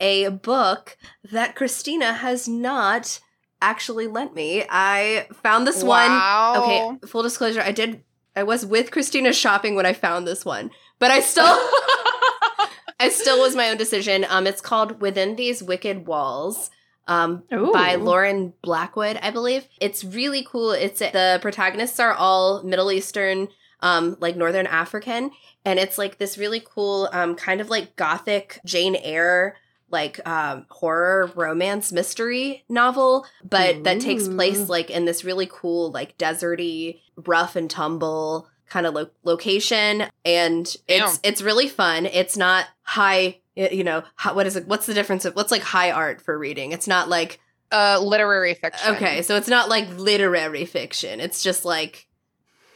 a book that Christina has not actually lent me. I found this one Okay, full disclosure, I did I was with Christina shopping when I found this one, but I still I still was my own decision. Um it's called Within These Wicked Walls. Um by Lauren Blackwood, I believe. It's really cool. It's the protagonists are all Middle Eastern um like Northern African and it's like this really cool um kind of like gothic Jane Eyre like um horror romance mystery novel but that takes place like in this really cool like deserty rough and tumble kind of lo- location and it's Damn. it's really fun it's not high y- you know hi- what is it what's the difference of what's like high art for reading it's not like uh, literary fiction. okay so it's not like literary fiction it's just like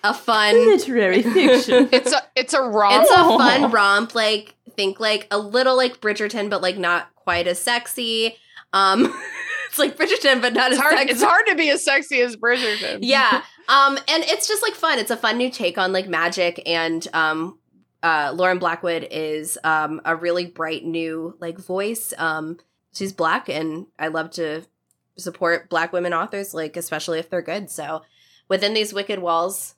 a fun literary fiction It's a it's a romp. it's a fun romp like think like a little like bridgerton but like not quite as sexy um it's like bridgerton but not It's as hard. sexy It's hard to be as sexy as Bridgerton. yeah um and it's just like fun it's a fun new take on like magic and um uh lauren blackwood is um a really bright new like voice. Um she's black and i love to support black women authors like especially if they're good. So within these wicked walls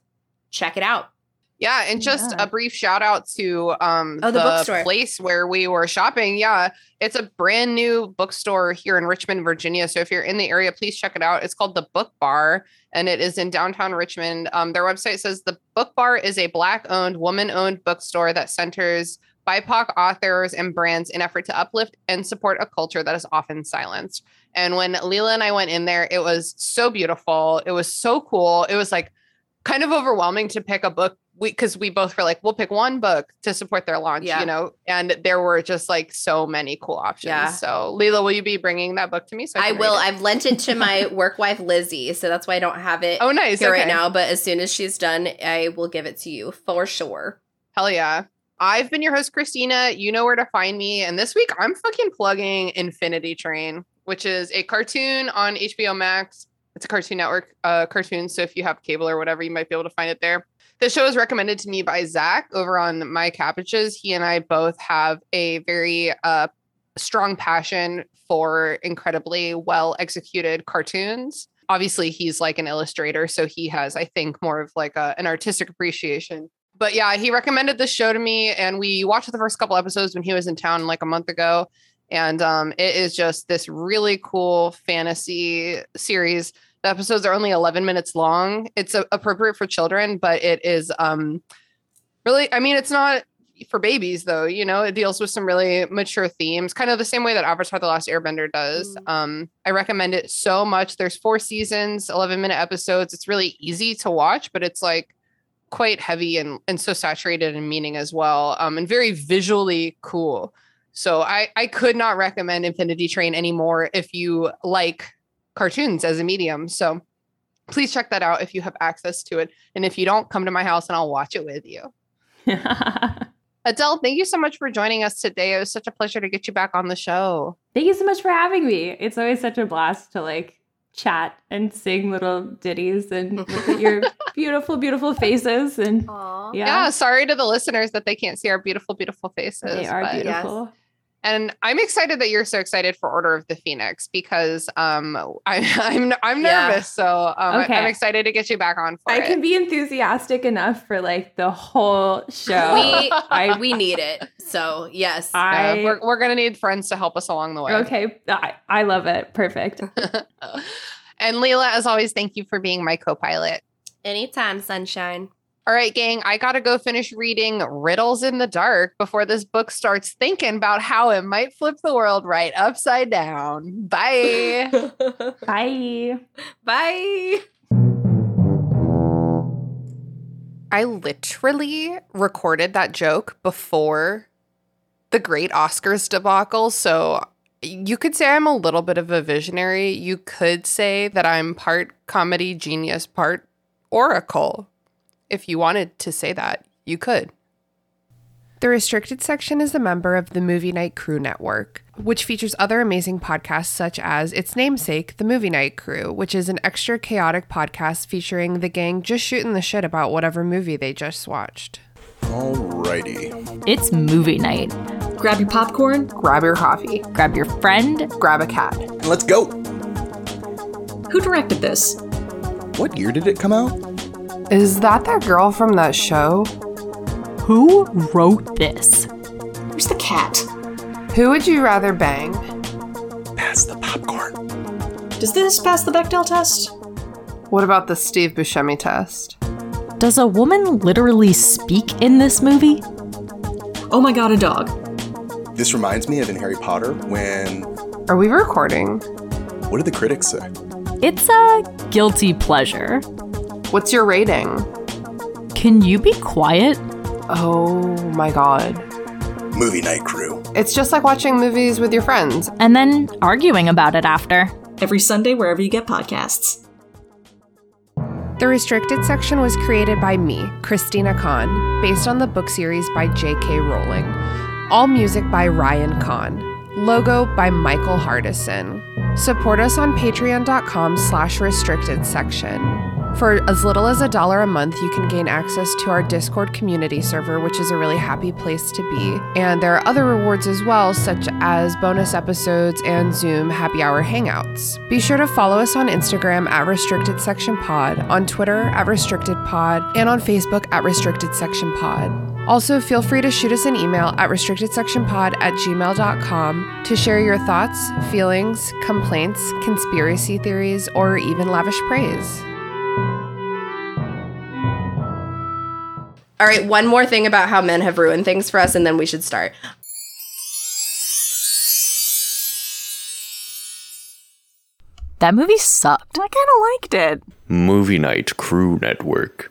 check it out Yeah, and just Yeah. a brief shout out to um Oh, the bookstore. place where we were shopping. Yeah, it's a brand new bookstore here in Richmond, Virginia. So if you're in the area, please check it out. It's called the Book Bar, and it is in downtown Richmond. Um, their website says the Book Bar is a black-owned, woman-owned bookstore that centers BIPOC authors and brands in effort to uplift and support a culture that is often silenced. And when Lelia and I went in there, it was so beautiful. It was so cool. It was like kind of overwhelming to pick a book we because we both were like we'll pick one book to support their launch Yeah. you know and there were just like so many cool options Yeah. so Lelia will you be bringing that book to me so i can will i've lent it to my work wife lizzie so that's why i don't have it oh nice here okay. right now but as soon as she's done i will give it to you for sure Hell yeah. I've been your host, Christina. You know where to find me. And this week I'm fucking plugging Infinity Train, which is a cartoon on HBO Max. It's a Cartoon Network uh, cartoon. So if you have cable or whatever, you might be able to find it there. The show is recommended to me by Zach over on My Cabbages. He and I both have a very uh, strong passion for incredibly well executed cartoons. Obviously, he's like an illustrator, so he has, I think, more of like a, an artistic appreciation but yeah, he recommended this show to me, and we watched the first couple episodes when he was in town like a month ago. And um, it is just this really cool fantasy series. The episodes are only 11 minutes long. It's appropriate for children, but it is um, really, I mean, it's not for babies though. You know, it deals with some really mature themes, kind of the same way that Avatar: The Last Airbender does. Mm. Um, I recommend it so much. There's four seasons, 11 minute episodes. It's really easy to watch, but it's like quite heavy and and so saturated in meaning as well um and very visually cool so i i could not recommend infinity train anymore if you like cartoons as a medium so please check that out if you have access to it and if you don't come to my house and i'll watch it with you adele thank you so much for joining us today it was such a pleasure to get you back on the show Thank you so much for having me. It's always such a blast to like chat and sing little ditties and look at your beautiful, beautiful faces. And yeah, yeah. sorry to the listeners that they can't see our beautiful beautiful faces they are but- beautiful. And I'm excited that you're so excited for Order of the Phoenix because um I, I'm I'm Yeah. nervous, so um, Okay. I, am excited to get you back on for I it. can be enthusiastic enough for like the whole show. We I, we need it. So yes. Yeah, I we're we're gonna need friends to help us along the way. okay. I, I love it. Perfect. and Lelia, as always, thank you for being my co-pilot. Anytime, sunshine. All right, gang, I gotta go finish reading Riddles in the Dark before this book starts thinking about how it might flip the world right upside down. Bye. Bye. Bye. I literally recorded that joke before the great Oscars debacle. So you could say I'm a little bit of a visionary. You could say that I'm part comedy genius, part oracle. If you wanted to say that, you could. The restricted section is a member of the Movie Night Crew Network, which features other amazing podcasts such as its namesake, The Movie Night Crew, which is an extra chaotic podcast featuring the gang just shooting the shit about whatever movie they just watched. Alrighty. It's movie night. Grab your popcorn. Grab your coffee, Grab your friend. grab a cat. And let's go. Who directed this? What year did it come out? Is that that girl from that show? Who wrote this? Where's the cat? Who would you rather bang? Pass the popcorn. Does this pass the Bechdel test? What about the Steve Buscemi test? Does a woman literally speak in this movie? Oh my god, a dog. This reminds me of in Harry Potter when. Are we recording? What did the critics say? It's a guilty pleasure. What's your rating? Can you be quiet? Oh my god. Movie Night Crew. It's just like watching movies with your friends. And then arguing about it after. Every Sunday, wherever you get podcasts. The restricted section was created by me, Christina Kann, based on the book series by J.K. Rowling. All music by Ryan Kann. Logo by Michael Hardison. Support us on patreon.com slash restricted section. For as little as a dollar a month, you can gain access to our Discord community server, which is a really happy place to be. And there are other rewards as well, such as bonus episodes and Zoom happy hour hangouts. Be sure to follow us on Instagram at Restricted Section Pod, on Twitter at Restricted Pod, and on Facebook at Restricted Section Pod. Also, feel free to shoot us an email at restrictedsectionpod at gmail.com to share your thoughts, feelings, complaints, conspiracy theories, or even lavish praise. All right, one more thing about how men have ruined things for us, and then we should start. That movie sucked. I kind of liked it. Movie Night Crew Network.